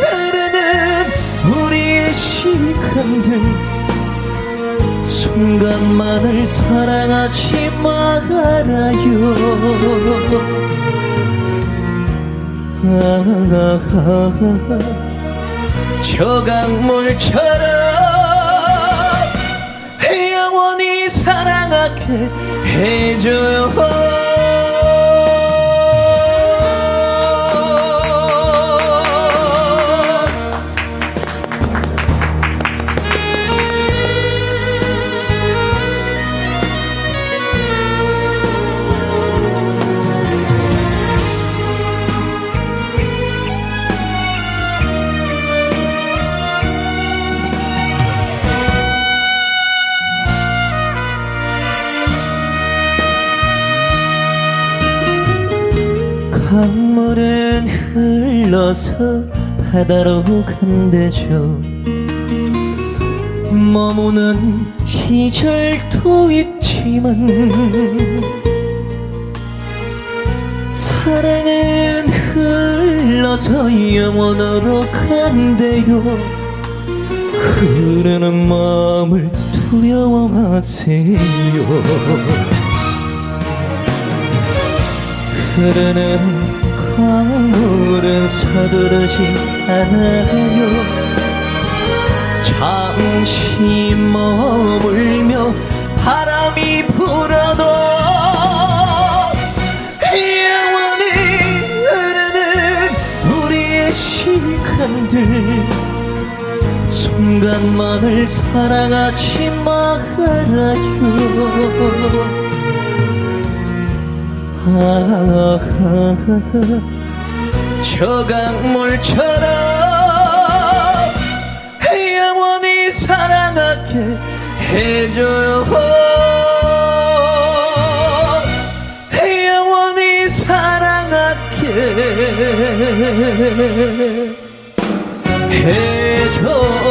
흐르는 우리의 시간들. 순간만을 사랑하지 말아요 저 강물처럼. 영원히 사랑하게 해줘요 흘러서 바다로 간대죠. 머무는 시절도 있지만 사랑은 흘러서 영원으로 간대요. 흐르는 마음을 두려워하세요. 흐르는 강물 오늘은 서두르지 않아요. 잠시 머물며 바람이 불어도 영원히 흐르는 우리의 시간들. 순간만을 사랑하지 말아요. 아, 아, 아, 아. 저 강물처럼 영원히 사랑하게 해줘요. 영원히 사랑하게 해줘요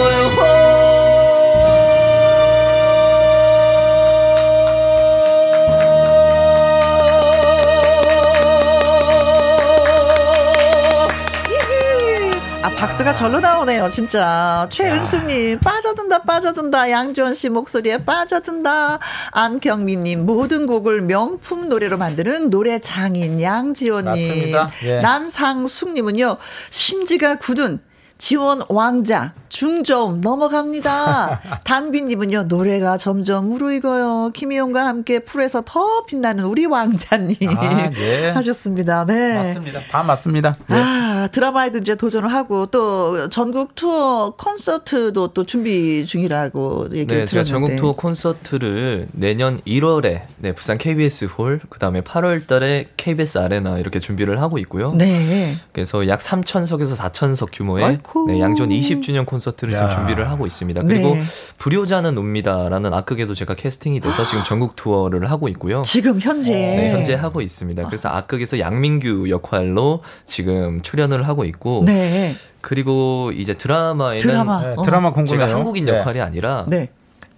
박수가 절로 나오네요, 진짜. 최은숙님, 빠져든다, 빠져든다. 양지원 씨 목소리에 빠져든다. 안경민님, 모든 곡을 명품 노래로 만드는 노래 장인 양지원님. 예. 남상숙님은요, 심지가 굳은 지원 왕자 중저음 넘어갑니다. 단비님은요 노래가 점점 무르익어요. 김희용과 함께 풀에서 더 빛나는 우리 왕자님 아, 예. 하셨습니다. 네 맞습니다. 다 맞습니다. 네. 아 드라마에도 이제 도전을 하고 또 전국 투어 콘서트도 또 준비 중이라고 얘기를 네, 들었는데 전국 투어 콘서트를 내년 1월에 네 부산 KBS 홀 그다음에 8월달에 KBS 아레나 이렇게 준비를 하고 있고요. 네. 그래서 약 3천석에서 4천석 규모의 아이고. 네, 양전 20주년 콘서트를 지금 준비를 하고 있습니다. 그리고 네. 불효자는 옵니다라는 악극에도 제가 캐스팅이 돼서 지금 전국 투어를 하고 있고요. 지금 현재 네, 현재 하고 있습니다. 그래서 악극에서 양민규 역할로 지금 출연을 하고 있고 네. 그리고 이제 드라마에는 드라마, 네, 드라마 제가 한국인 네. 역할이 아니라 네.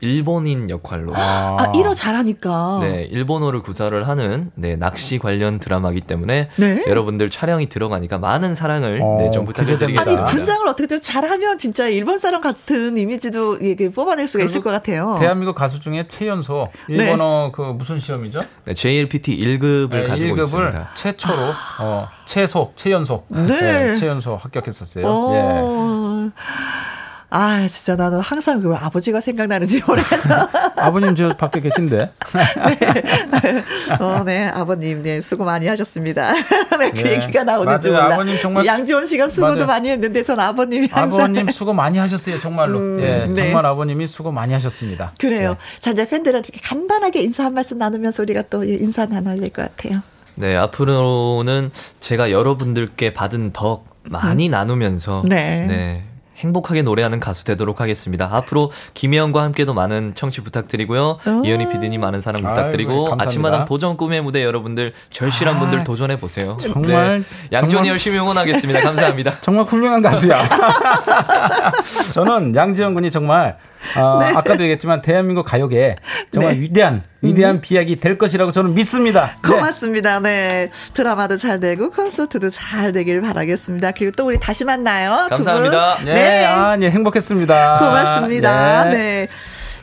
일본인 역할로. 아, 아 일어 잘하니까. 네, 일본어를 구사를 하는 네, 낚시 관련 드라마기 때문에 네? 여러분들 촬영이 들어가니까 많은 사랑을 어, 네, 좀 부탁드리겠습니다. 아니, 분장을 어떻게 좀 잘하면 진짜 일본 사람 같은 이미지도 이게 뽑아낼 수가 있을 것 같아요. 대한민국 가수 중에 최연소 일본어 네. 그 무슨 시험이죠? 네, JLPT 1급을 가지고 1급을 있습니다. 최초로 어, 최소, 최연소. 네. 네 최연소 합격했었어요. 어... 예. 아, 진짜 나도 항상 그 아버지가 생각나는지 모르겠어. 아버님 저 밖에 계신데. 네. 어, 네. 아버님, 네. 수고 많이 하셨습니다. 네, 그 네. 얘기가 나오는지 맞아요. 몰라. 아버님 정말. 양지원 씨가 수고도 맞아요. 많이 했는데 전 아버님이 항상. 아버님 수고 많이 하셨어요. 정말로. 음, 네, 네. 정말 아버님이 수고 많이 하셨습니다. 그래요. 네. 자, 이제 팬들한테 간단하게 인사 한 말씀 나누면서 우리가 또 인사 나눠야 될 것 같아요. 네, 앞으로는 제가 여러분들께 받은 덕 많이 음. 나누면서 네. 네. 행복하게 노래하는 가수 되도록 하겠습니다. 앞으로 김혜영과 함께도 많은 청취 부탁드리고요. 어. 이현희 PD님 많은 사랑 부탁드리고 아유, 아침마당 도전 꿈의 무대 여러분들 절실한 아, 분들 도전해 보세요. 정말 네. 양존이 열심히 응원하겠습니다. 감사합니다. 정말 훌륭한 가수야. 저는 양지영 군이 정말 어, 네. 아까도 얘기했지만 대한민국 가요계 정말 네. 위대한 위대한 음. 비약이 될 것이라고 저는 믿습니다. 네. 고맙습니다. 네. 드라마도 잘 되고 콘서트도 잘 되길 바라겠습니다. 그리고 또 우리 다시 만나요. 감사합니다. 네. 네. 아, 네. 행복했습니다. 고맙습니다. 네. 네.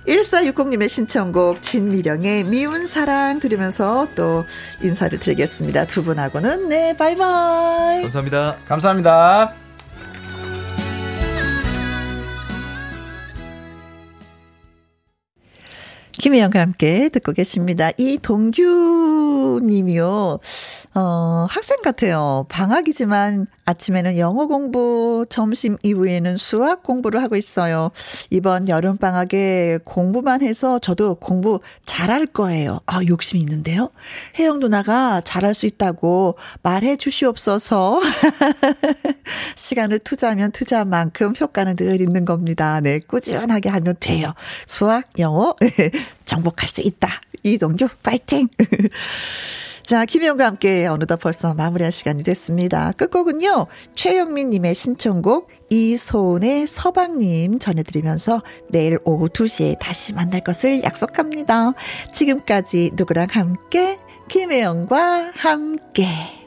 1460님의 신청곡 진미령의 미운 사랑 들으면서 또 인사를 드리겠습니다. 두 분하고는 네, 바이바이. 감사합니다. 감사합니다. 김혜영과 함께 듣고 계십니다. 이동규 님이요. 어, 학생 같아요. 방학이지만 아침에는 영어 공부, 점심 이후에는 수학 공부를 하고 있어요. 이번 여름 방학에 공부만 해서 저도 공부 잘할 거예요. 아, 욕심이 있는데요. 혜영 누나가 잘할 수 있다고 말해 주시옵소서. 시간을 투자하면 투자한 만큼 효과는 늘 있는 겁니다. 네, 꾸준하게 하면 돼요. 수학, 영어 정복할 수 있다. 이동규 파이팅. 자, 김혜영과 함께 어느덧 벌써 마무리할 시간이 됐습니다. 끝곡은요, 최영민님의 신청곡, 이소은의 서방님 전해드리면서 내일 오후 2시에 다시 만날 것을 약속합니다. 지금까지 누구랑 함께, 김혜영과 함께.